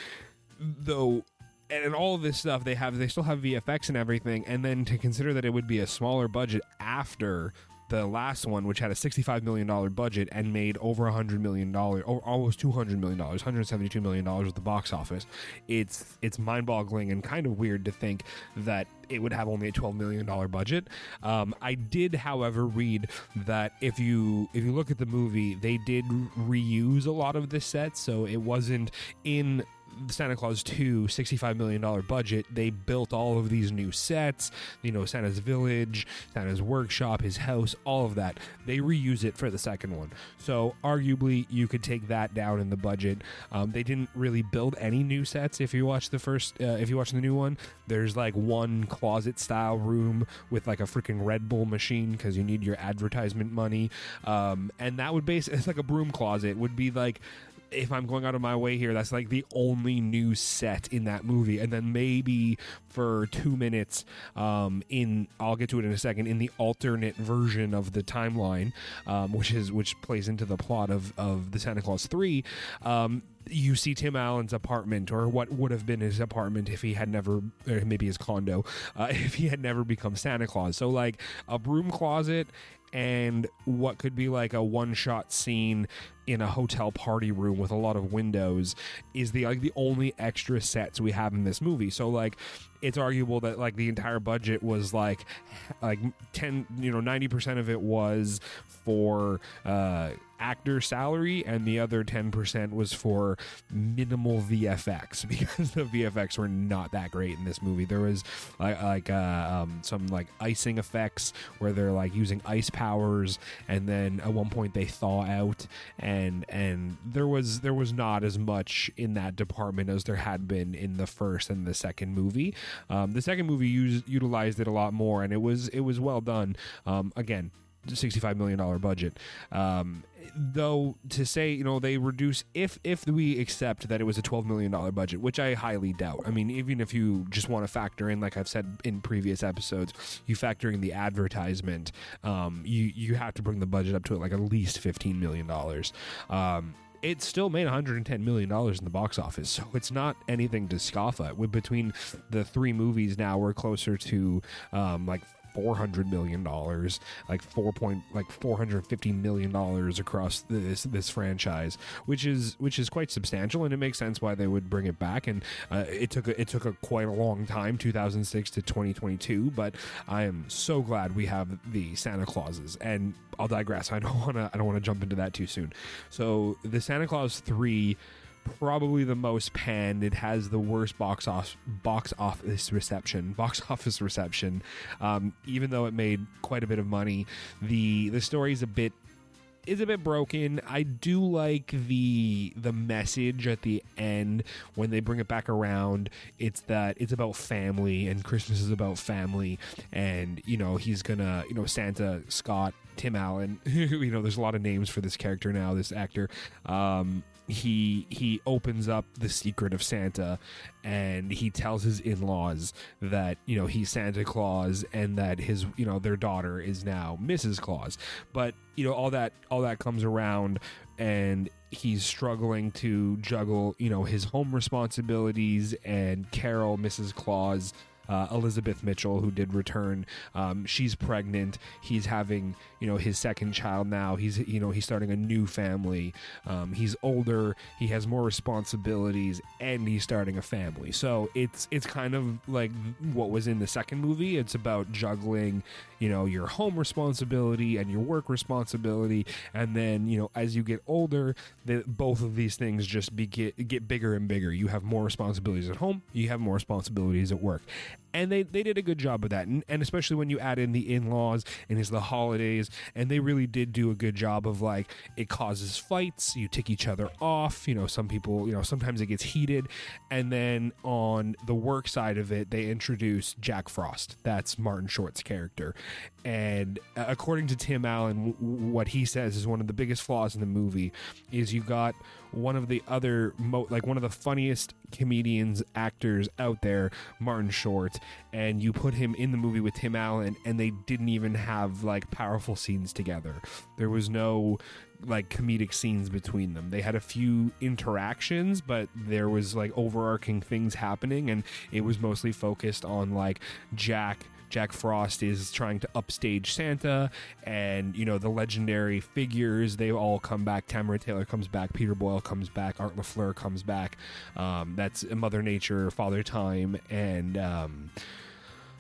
A: though. And all of this stuff they have, they still have VFX and everything. And then to consider that it would be a smaller budget after the last one, which had a $65 million budget and made over $100 million, or almost $200 million, $172 million at the box office, it's it's mind boggling and kind of weird to think that it would have only a $12 million budget. Um, I did, however, read that if you if you look at the movie, they did reuse a lot of the sets, so it wasn't in Santa Clause 2, $65 million budget, they built all of these new sets, you know, Santa's village, Santa's workshop, his house, all of that. They reuse it for the second one. So, arguably, you could take that down in the budget. Um, they didn't really build any new sets. If you watch the first, uh, if you watch the new one, there's like one closet style room with like a freaking Red Bull machine because you need your advertisement money. Um, and that would base it's like a broom closet would be like if I'm going out of my way here, that's like the only new set in that movie. And then maybe for two minutes, um, in I'll get to it in a second, in the alternate version of the timeline, um, which is which plays into the plot of of the Santa Clause three. Um, you see Tim Allen's apartment, or what would have been his apartment if he had never, maybe his condo, uh, if he had never become Santa Claus. So, like a broom closet and what could be like a one shot scene in a hotel party room with a lot of windows is the like the only extra sets we have in this movie. So like it's arguable that like the entire budget was like like 10 you know 90% of it was for uh actor salary and the other 10% was for minimal VFX because the VFX were not that great in this movie. There was like, like uh, um, some like icing effects where they're like using ice powers and then at one point they thaw out and and there was there was not as much in that department as there had been in the first and the second movie. Um, the second movie used, utilized it a lot more and it was it was well done. Um, again, $65 million budget. Um, though to say, you know, they reduce if if we accept that it was a $12 million budget, which I highly doubt. I mean, even if you just want to factor in, like I've said in previous episodes, you factor in the advertisement, um, you, you have to bring the budget up to like at least $15 million. Um, it still made 110 million dollars in the box office, so it's not anything to scoff at. With between the three movies now, we're closer to um, like four hundred million dollars, like four point like four hundred fifty million dollars across this this franchise, which is which is quite substantial, and it makes sense why they would bring it back. And uh, it took a, it took a quite a long time, two thousand six to twenty twenty two, but I am so glad we have the Santa Clauses. And I'll digress. I don't want to I don't want to jump into that too soon. So the Santa Clause three probably the most panned. It has the worst box off box office reception. Box office reception. Um, even though it made quite a bit of money, the the story is a bit is a bit broken. I do like the the message at the end when they bring it back around. It's that it's about family and Christmas is about family and you know he's gonna you know Santa Scott Tim Allen you know there's a lot of names for this character now this actor um he he opens up the secret of Santa and he tells his in-laws that you know he's Santa Claus and that his you know their daughter is now Mrs. Claus but you know all that all that comes around and he's struggling to juggle you know his home responsibilities and Carol Mrs. Claus uh, Elizabeth Mitchell, who did return. Um, she's pregnant. He's having, you know, his second child now. He's, you know, he's starting a new family. Um, he's older. He has more responsibilities, and he's starting a family. So it's it's kind of like what was in the second movie. It's about juggling, you know, your home responsibility and your work responsibility, and then you know, as you get older, the, both of these things just be, get, get bigger and bigger. You have more responsibilities at home. You have more responsibilities at work and they, they did a good job of that and, and especially when you add in the in-laws and it's the holidays and they really did do a good job of like it causes fights you tick each other off you know some people you know sometimes it gets heated and then on the work side of it they introduce jack frost. That's martin short's character. And uh, according to tim allen what he says is one of the biggest flaws in the movie is you got one of the other mo- like one of the funniest comedians actors out there martin short and you put him in the movie with tim allen and they didn't even have like powerful scenes together. There was no like comedic scenes between them. They had a few interactions but there was like overarching things happening and it was mostly focused on like jack Jack Frost is trying to upstage Santa, and you know the legendary figures they all come back. Tamara Taylor comes back, Peter Boyle comes back, Art LaFleur comes back. Um, that's Mother Nature, Father Time, and. Um,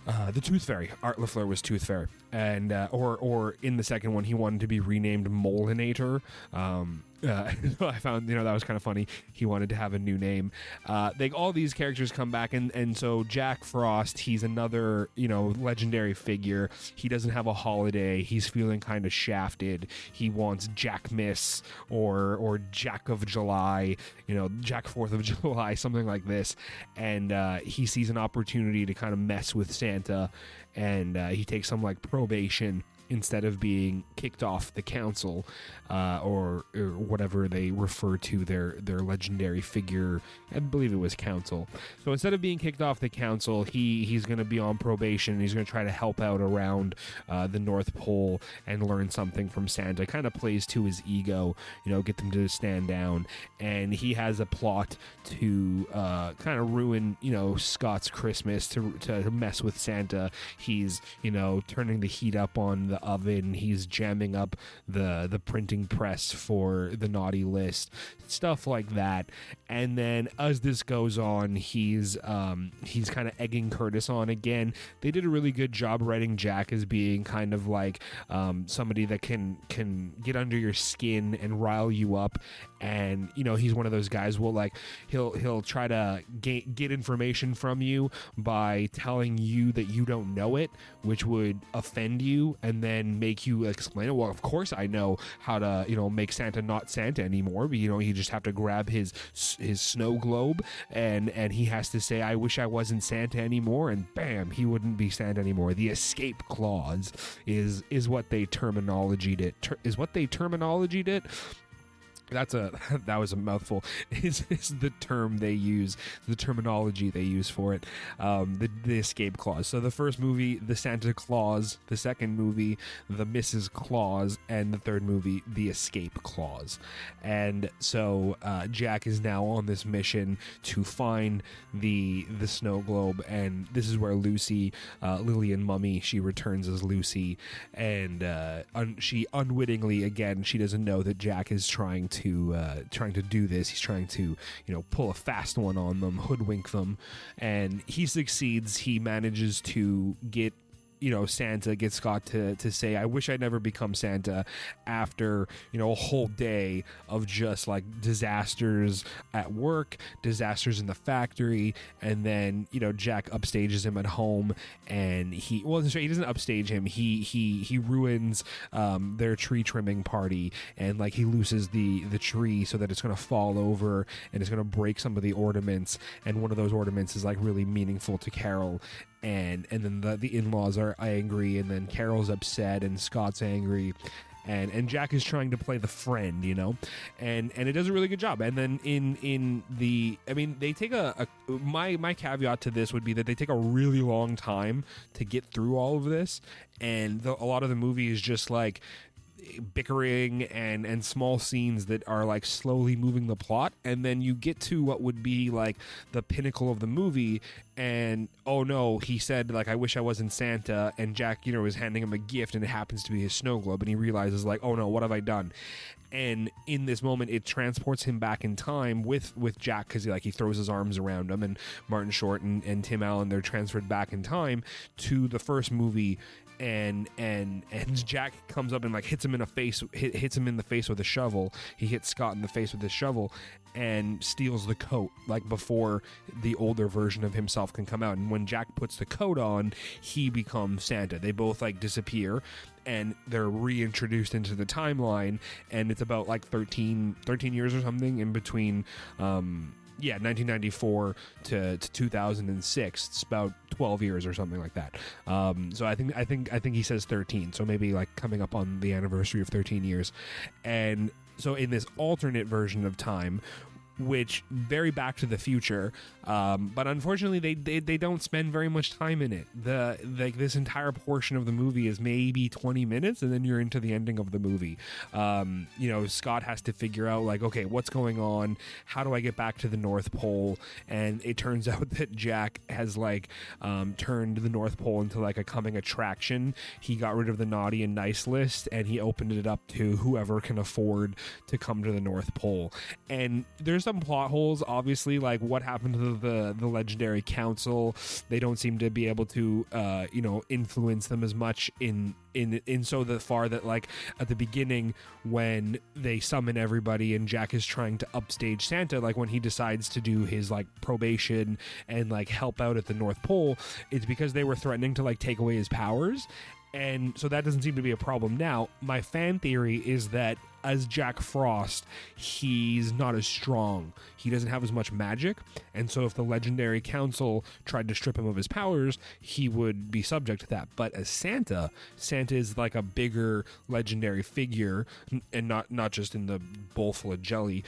A: uh, the Tooth Fairy. Art LaFleur was Tooth Fairy, and uh, or or in the second one he wanted to be renamed Molinator. Um, uh, I found you know that was kind of funny. He wanted to have a new name. Uh, they all these characters come back, and and so Jack Frost, he's another you know legendary figure. He doesn't have a holiday. He's feeling kind of shafted. He wants Jack Miss or or Jack of July, you know Jack Fourth of July, something like this, and uh, he sees an opportunity to kind of mess with Santa, and uh, he takes some like probation instead of being kicked off the council uh, or, or, whatever they refer to their their legendary figure. I believe it was council. So instead of being kicked off the council, he he's going to be on probation. He's going to try to help out around uh, the North Pole and learn something from Santa. Kind of plays to his ego, you know, get them to stand down. And he has a plot to uh, kind of ruin, you know, Scott's Christmas to to mess with Santa. He's you know turning the heat up on the oven. He's jamming up the the printing press for the naughty list, stuff like that. And then as this goes on, he's um, he's kind of egging Curtis on again. They did a really good job writing Jack as being kind of like um, somebody that can can get under your skin and rile you up. And you know he's one of those guys. Will like he'll he'll try to get get information from you by telling you that you don't know it, which would offend you, and then make you explain it. Well, of course I know how to you know make Santa not Santa anymore. But, you know, you just have to grab his his snow globe and and he has to say, "I wish I wasn't Santa anymore," and bam, he wouldn't be Santa anymore. The escape clause is is what they terminology it ter- is what they terminology it that's a that was a mouthful is, is the term they use the terminology they use for it um, the, the escape clause. So the first movie the santa clause the second movie the mrs clause and the third movie the escape clause. And so uh, jack is now on this mission to find the the snow globe and this is where lucy uh, lillian mumy she returns as lucy and uh, un- she unwittingly again she doesn't know that jack is trying to to uh, trying to do this. He's trying to you know pull a fast one on them, hoodwink them, and he succeeds. He manages to get you know Santa gets Scott to to say I wish I'd never become Santa after you know a whole day of just like disasters at work, disasters in the factory, and then you know Jack upstages him at home and he well he doesn't upstage him. He he he ruins um, their tree trimming party and like he loses the the tree so that it's gonna fall over and it's gonna break some of the ornaments and one of those ornaments is like really meaningful to Carol and and then the, the in-laws are angry and then carol's upset and scott's angry and and jack is trying to play the friend you know? And and it does a really good job. And then in in the i mean they take a, a my my caveat to this would be that they take a really long time to get through all of this. And the, a lot of the movie is just like bickering and and small scenes that are like slowly moving the plot and then you get to what would be like the pinnacle of the movie and oh no he said like i wish i wasn't santa and jack you know is handing him a gift and it happens to be his snow globe and he realizes like oh no what have i done? And in this moment it transports him back in time with with jack because he like he throws his arms around him and martin short and, and tim allen they're transferred back in time to the first movie and and and Jack comes up and like hits him in the face, hit, hits him in the face with a shovel. He hits Scott in the face with his shovel and steals the coat like before the older version of himself can come out. And when Jack puts the coat on, he becomes Santa. They both like disappear and they're reintroduced into the timeline and it's about like 13 13 years or something in between um yeah 1994 to, to 2006 it's about 12 years or something like that. Um, so i think i think i think he says 13 so maybe like coming up on the anniversary of 13 years. And so in this alternate version of time which very Back to the Future, um, but unfortunately they, they they don't spend very much time in it. The like this entire portion of the movie is maybe twenty minutes, and then you're into the ending of the movie. Um, you know, Scott has to figure out like, okay, what's going on? How do I get back to the North Pole? And it turns out that Jack has like um, turned the North Pole into like a coming attraction. He got rid of the naughty and nice list, and he opened it up to whoever can afford to come to the North Pole. And there's there's some plot holes. Obviously, like what happened to the the legendary council. They don't seem to be able to, uh, you know, influence them as much in in in so the far that like at the beginning when they summon everybody and Jack is trying to upstage Santa, like when he decides to do his like probation and like help out at the North Pole, it's because they were threatening to like take away his powers. And so that doesn't seem to be a problem now. My fan theory is that as Jack Frost, he's not as strong. He doesn't have as much magic, and so if the legendary council tried to strip him of his powers, he would be subject to that. But as Santa, Santa is like a bigger legendary figure, and not not just in the bowl full of jelly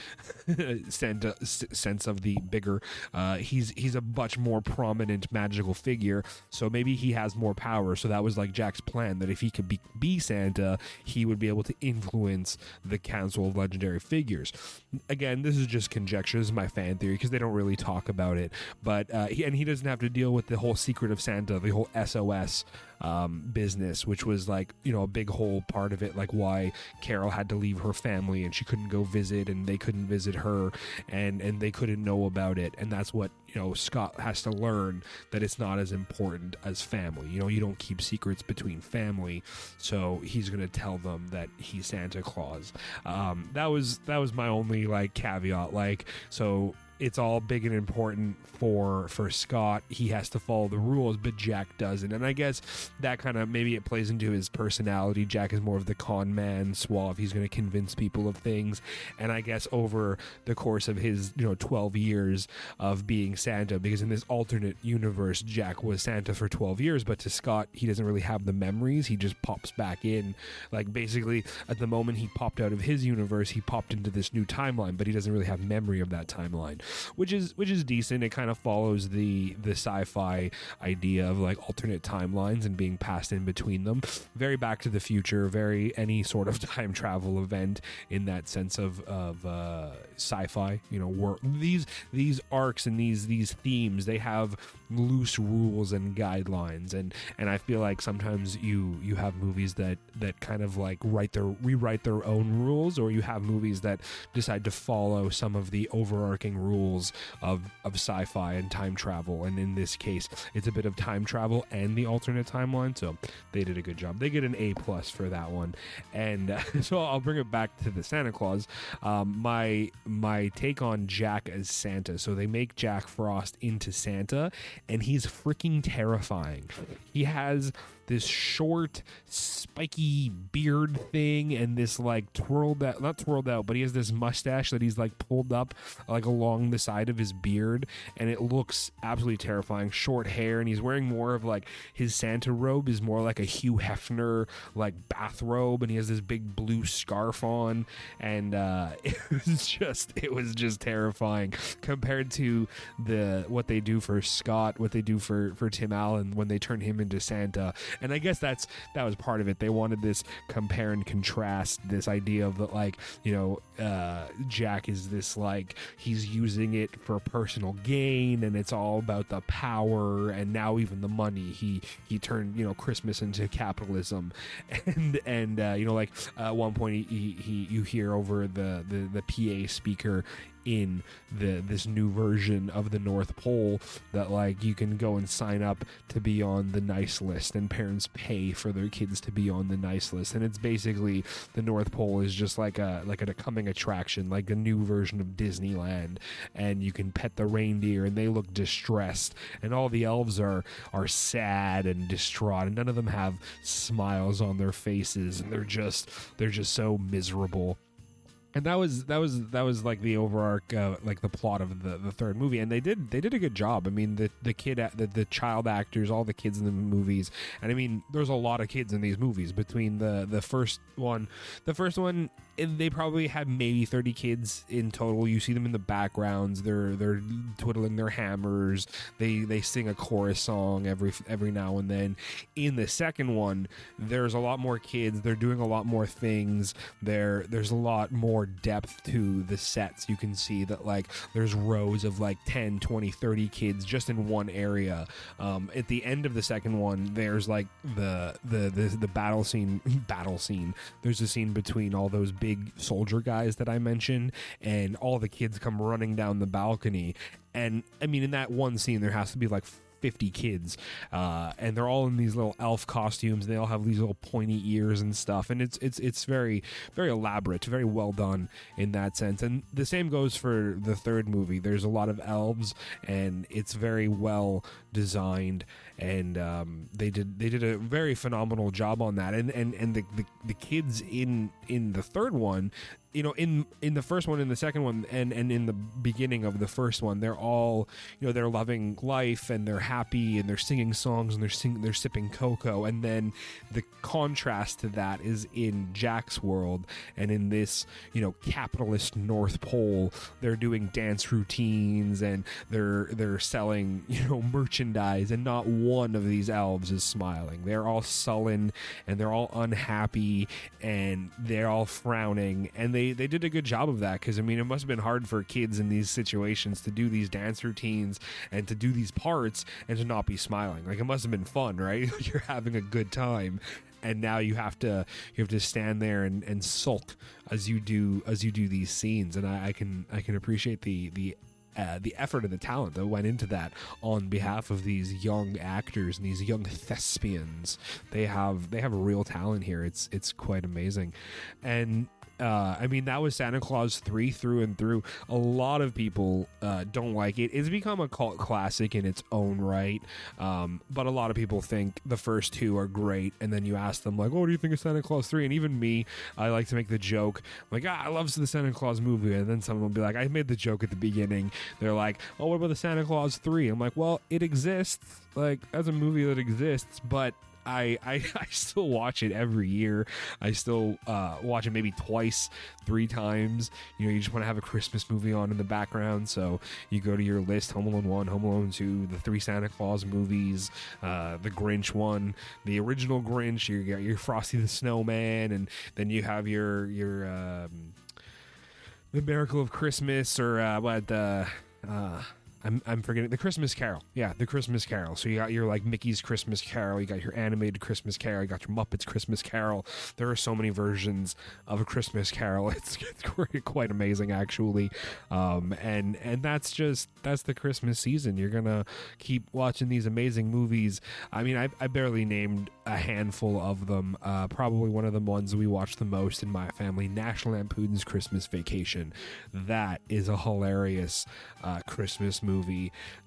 A: Santa sense of the bigger. Uh, he's he's a much more prominent magical figure, so maybe he has more power. So that was like Jack's plan that if he could be, be Santa, he would be able to influence the Council of Legendary Figures. Again, this is just conjecture. This is my fan theory because they don't really talk about it. But uh, he, and he doesn't have to deal with the whole secret of Santa, the whole SOS um, business, which was like you know a big whole part of it, like why Carol had to leave her family and she couldn't go visit, and they couldn't visit her, and and they couldn't know about it, and that's what you know Scott has to learn that it's not as important as family. You know, you don't keep secrets between family, so he's gonna tell them that he's Santa Claus. Um, that was that was my only like caveat. Like so it's all big and important for for Scott. He has to follow the rules, but Jack doesn't. And I guess that kind of maybe it plays into his personality. Jack is more of the con man, suave. He's going to convince people of things. And I guess over the course of his you know 12 years of being Santa, because in this alternate universe, Jack was Santa for 12 years, but to Scott, he doesn't really have the memories. He just pops back in. Like basically, at the moment he popped out of his universe, he popped into this new timeline, but he doesn't really have memory of that timeline which is which is decent. It kind of follows the the sci-fi idea of like alternate timelines and being passed in between them. Very Back to the Future, very any sort of time travel event in that sense of of uh, sci-fi. You know, these these arcs and these these themes they have loose rules and guidelines and and I feel like sometimes you you have movies that that kind of like write their rewrite their own rules or you have movies that decide to follow some of the overarching rules of of sci-fi and time travel and in this case it's a bit of time travel and the alternate timeline so they did a good job. They get an A plus for that one. And uh, so I'll bring it back to the Santa Clause. Um, my my take on Jack as Santa. So they make Jack Frost into Santa and he's freaking terrifying. He has this short, spiky beard thing and this like twirled out, not twirled out, but he has this mustache that he's like pulled up like along the side of his beard, and it looks absolutely terrifying. Short hair, and he's wearing more of like his Santa robe is more like a Hugh Hefner like bathrobe, and he has this big blue scarf on, and uh, it was just it was just terrifying compared to the what they do for Scott, what they do for for Tim Allen when they turn him into Santa and I guess that's that was part of it. They wanted this compare and contrast, this idea of that, like you know, uh, Jack is this like he's using it for personal gain, and it's all about the power, and now even the money. He he turned you know Christmas into capitalism, and and uh, you know like uh, at one point he, he, he you hear over the the the PA speaker in the this new version of the North Pole that like you can go and sign up to be on the nice list and parents pay for their kids to be on the nice list. And it's basically the North Pole is just like a like a coming attraction like a new version of Disneyland. And you can pet the reindeer and they look distressed. And all the elves are are sad and distraught. And none of them have smiles on their faces. And they're just they're just so miserable and that was that was that was like the overarch uh, like the plot of the, the third movie. And they did they did a good job. I mean the the kid the, the child actors all the kids in the movies. And i mean there's a lot of kids in these movies between the the first one. The first one they probably had maybe 30 kids in total. You see them in the backgrounds. They're they're twiddling their hammers. They they sing a chorus song every every now and then. In the second one there's a lot more kids. They're doing a lot more things. There there's a lot more more depth to the sets. You can see that like there's rows of like 10, 20, 30 kids just in one area. Um, at the end of the second one, there's like the the the, the battle scene battle scene. There's a scene between all those big soldier guys that I mentioned, and all the kids come running down the balcony. And I mean, in that one scene, there has to be like 50 kids uh, and they're all in these little elf costumes. They all have these little pointy ears and stuff and it's it's it's very very elaborate very well done in that sense. And the same goes for the third movie. There's a lot of elves and it's very well designed and um, they did they did a very phenomenal job on that. And and and the, the, the kids in in the third one you know in in the first one in the second one and and in the beginning of the first one they're all you know they're loving life and they're happy and they're singing songs and they're singing they're sipping cocoa. And then the contrast to that is in Jack's world and in this you know capitalist North Pole. They're doing dance routines and they're they're selling you know merchandise and not one of these elves is smiling. They're all sullen and they're all unhappy and they're all frowning and they they did a good job of that because I mean it must have been hard for kids in these situations to do these dance routines and to do these parts and to not be smiling. Like it must have been fun, right? You're having a good time and now you have to you have to stand there and, and sulk as you do as you do these scenes and I, I can I can appreciate the the uh, the effort and the talent that went into that on behalf of these young actors and these young thespians. They have they have real talent here. It's it's quite amazing, and uh, I mean, that was Santa Clause 3 through and through. A lot of people uh, don't like it. It's become a cult classic in its own right. Um, but a lot of people think the first two are great. And then you ask them, like, oh, what do you think of Santa Clause 3? And even me, I like to make the joke, like, ah, I love the Santa Clause movie. And then someone will be like, I made the joke at the beginning. They're like, oh, what about the Santa Clause 3? I'm like, well, it exists. Like, as a movie that exists, but I, I, I still watch it every year. I still uh, watch it maybe twice, three times. You know, you just want to have a Christmas movie on in the background, so you go to your list: Home Alone one, Home Alone two, the three Santa Clause movies, uh, the Grinch one, the original Grinch. You got your Frosty the Snowman, and then you have your your um, the Miracle of Christmas or uh, what the. Uh, I'm, I'm forgetting the Christmas Carol. Yeah, the Christmas Carol. So you got your like Mickey's Christmas Carol, you got your animated Christmas Carol, you got your Muppets Christmas Carol. There are so many versions of a Christmas Carol. It's, it's quite amazing actually, um, and and that's just that's the Christmas season. You're gonna keep watching these amazing movies. I mean, I, I barely named a handful of them. Uh, probably one of the ones we watch the most in my family, National Lampoon's Christmas Vacation. That is a hilarious uh, Christmas movie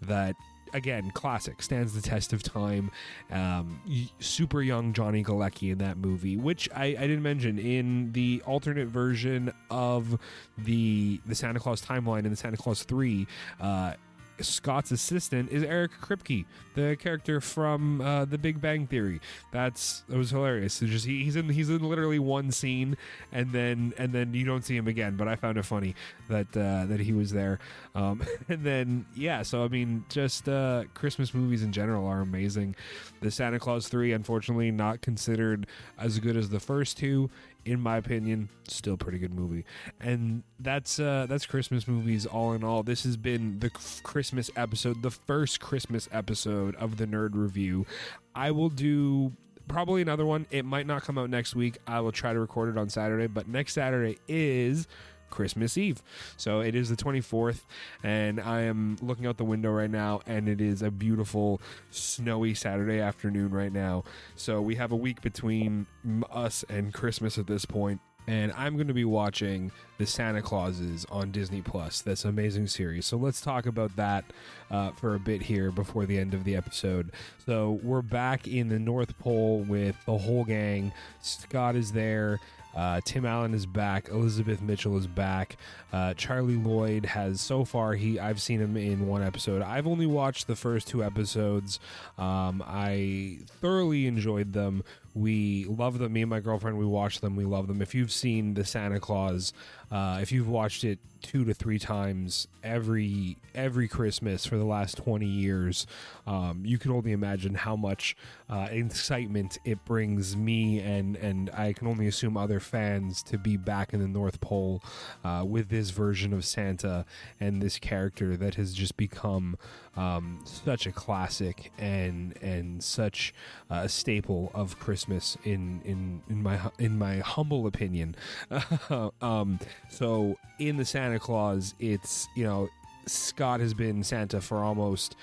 A: that again, classic, stands the test of time. Um, super young Johnny Galecki in that movie, which I, I, didn't mention in the alternate version of the the Santa Clause timeline in the Santa Clause three. Uh, Scott's assistant is Eric Kripke, the character from uh, The Big Bang Theory. That's it was hilarious. It's just he, he's in he's in literally one scene, and then and then you don't see him again. But I found it funny that uh, that he was there. Um, and then yeah, so I mean, just uh, Christmas movies in general are amazing. The Santa Clause three, unfortunately, not considered as good as the first two in my opinion, still pretty good movie. And that's uh, that's Christmas movies all in all. This has been the Christmas episode, the first Christmas episode of the Nerd Review. I will do probably another one. It might not come out next week. I will try to record it on Saturday, but next Saturday is Christmas Eve. So it is the 24th, and I am looking out the window right now, and it is a beautiful, snowy Saturday afternoon right now. So we have a week between us and Christmas at this point, and I'm going to be watching the Santa Clauses on Disney Plus. This amazing series. So let's talk about that uh, for a bit here before the end of the episode. So we're back in the North Pole with the whole gang. Scott is there. Uh, Tim Allen is back. Elizabeth Mitchell is back. Uh, Charlie Lloyd has so far he I've seen him in one episode. I've only watched the first two episodes. Um, I thoroughly enjoyed them. We love them. Me and my girlfriend we watched them. We love them. If you've seen the Santa Clause, uh, if you've watched it two to three times every every Christmas for the last 20 years. Um, you can only imagine how much uh, excitement it brings me and and I can only assume other fans to be back in the North Pole uh, with this version of Santa and this character that has just become um, such a classic and and such a staple of Christmas in in in my in my humble opinion. um, so in the Santa Claus, it's you know Scott has been Santa for almost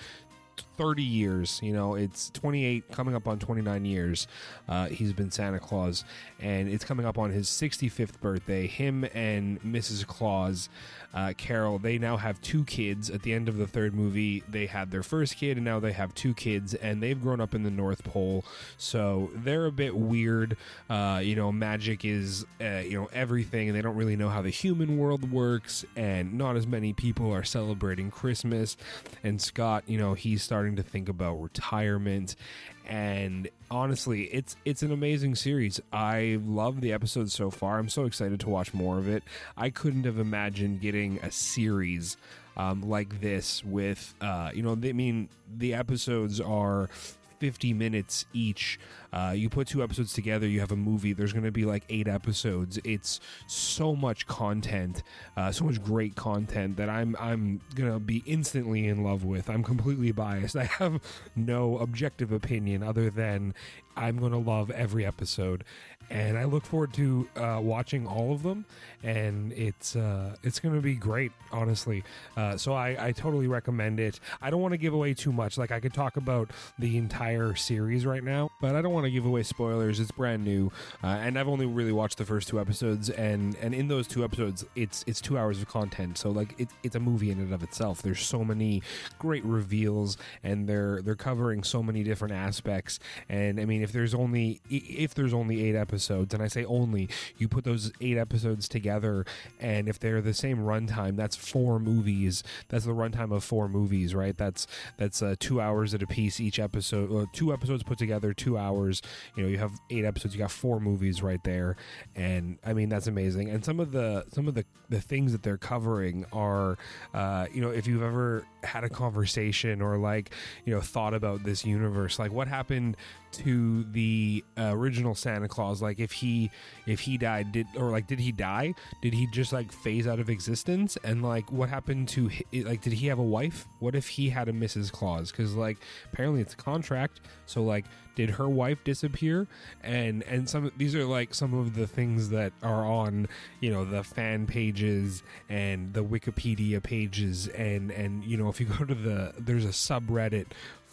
A: 30 years. You know, it's 28, coming up on 29 years. Uh, he's been Santa Claus, and it's coming up on his 65th birthday. Him and Mrs. Claus, uh, Carol, they now have two kids. At the end of the third movie, they had their first kid, and now they have two kids, and they've grown up in the North Pole, so they're a bit weird. Uh, you know, magic is, uh, you know, everything, and they don't really know how the human world works, and not as many people are celebrating Christmas. And Scott, you know, he's starting to think about retirement. And honestly it's it's an amazing series. I love the episodes so far. I'm so excited to watch more of it. I couldn't have imagined getting a series um, like this with uh, you know they I mean the episodes are 50 minutes each. Uh, you put two episodes together, you have a movie. There's going to be like eight episodes. It's so much content, uh, so much great content that I'm I'm gonna be instantly in love with. I'm completely biased. I have no objective opinion other than I'm gonna love every episode, and I look forward to uh, watching all of them. And it's uh, it's gonna be great, honestly. Uh, so I, I totally recommend it. I don't want to give away too much. Like I could talk about the entire series right now, but I don't want to give away spoilers. It's brand new, uh, and I've only really watched the first two episodes. And and in those two episodes, it's it's two hours of content. So like it's it's a movie in and of itself. There's so many great reveals, and they're they're covering so many different aspects. And I mean, if there's only if there's only eight episodes, and I say only, you put those eight episodes together, and if they're the same runtime, that's four movies. That's the runtime of four movies, right? That's that's uh, two hours at a piece each episode. Uh, two episodes put together, two hours. You know, you have eight episodes. You got four movies right there, and I mean that's amazing. And some of the some of the the things that they're covering are, uh, you know, if you've ever had a conversation or like you know thought about this universe, like what happened to the uh, original Santa Claus like if he if he died did or like did he die? Did he just like phase out of existence? And like what happened to like did he have a wife? What if he had a Mrs. Claus? Cuz like apparently it's a contract. So like did her wife disappear? And and some these are like some of the things that are on you know the fan pages and the wikipedia pages. And and you know if you go to the there's a subreddit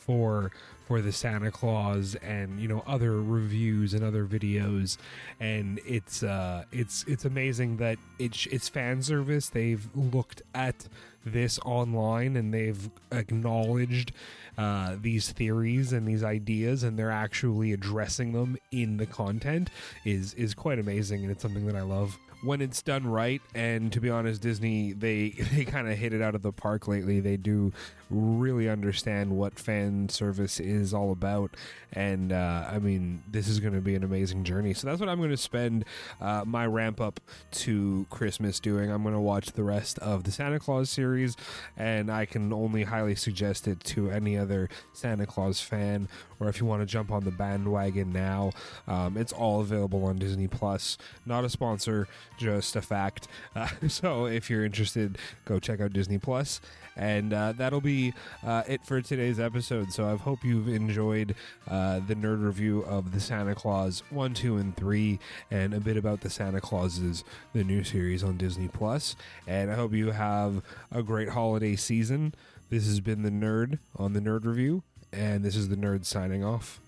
A: for for the Santa Clause and you know other reviews and other videos. And it's uh it's it's amazing that it's it's fan service. They've looked at this online and they've acknowledged uh, these theories and these ideas and they're actually addressing them in the content is is quite amazing and it's something that I love. When it's done right and to be honest disney they they kind of hit it out of the park lately. They do really understand what fan service is all about. And uh, i mean this is going to be an amazing journey. So that's what i'm going to spend uh, my ramp up to christmas doing. I'm going to watch the rest of the santa clause series and i can only highly suggest it to any other santa clause fan. Or if you want to jump on the bandwagon now um, it's all available on disney plus. Not a sponsor just a fact. Uh, so if you're interested, go check out Disney Plus, and uh, that'll be uh, it for today's episode. So I hope you've enjoyed uh, the nerd review of the Santa Clause one, two, and three, and a bit about the Santa Clauses, the new series on Disney Plus. And I hope you have a great holiday season. This has been the Nerd on the Nerd Review, and this is the Nerd signing off.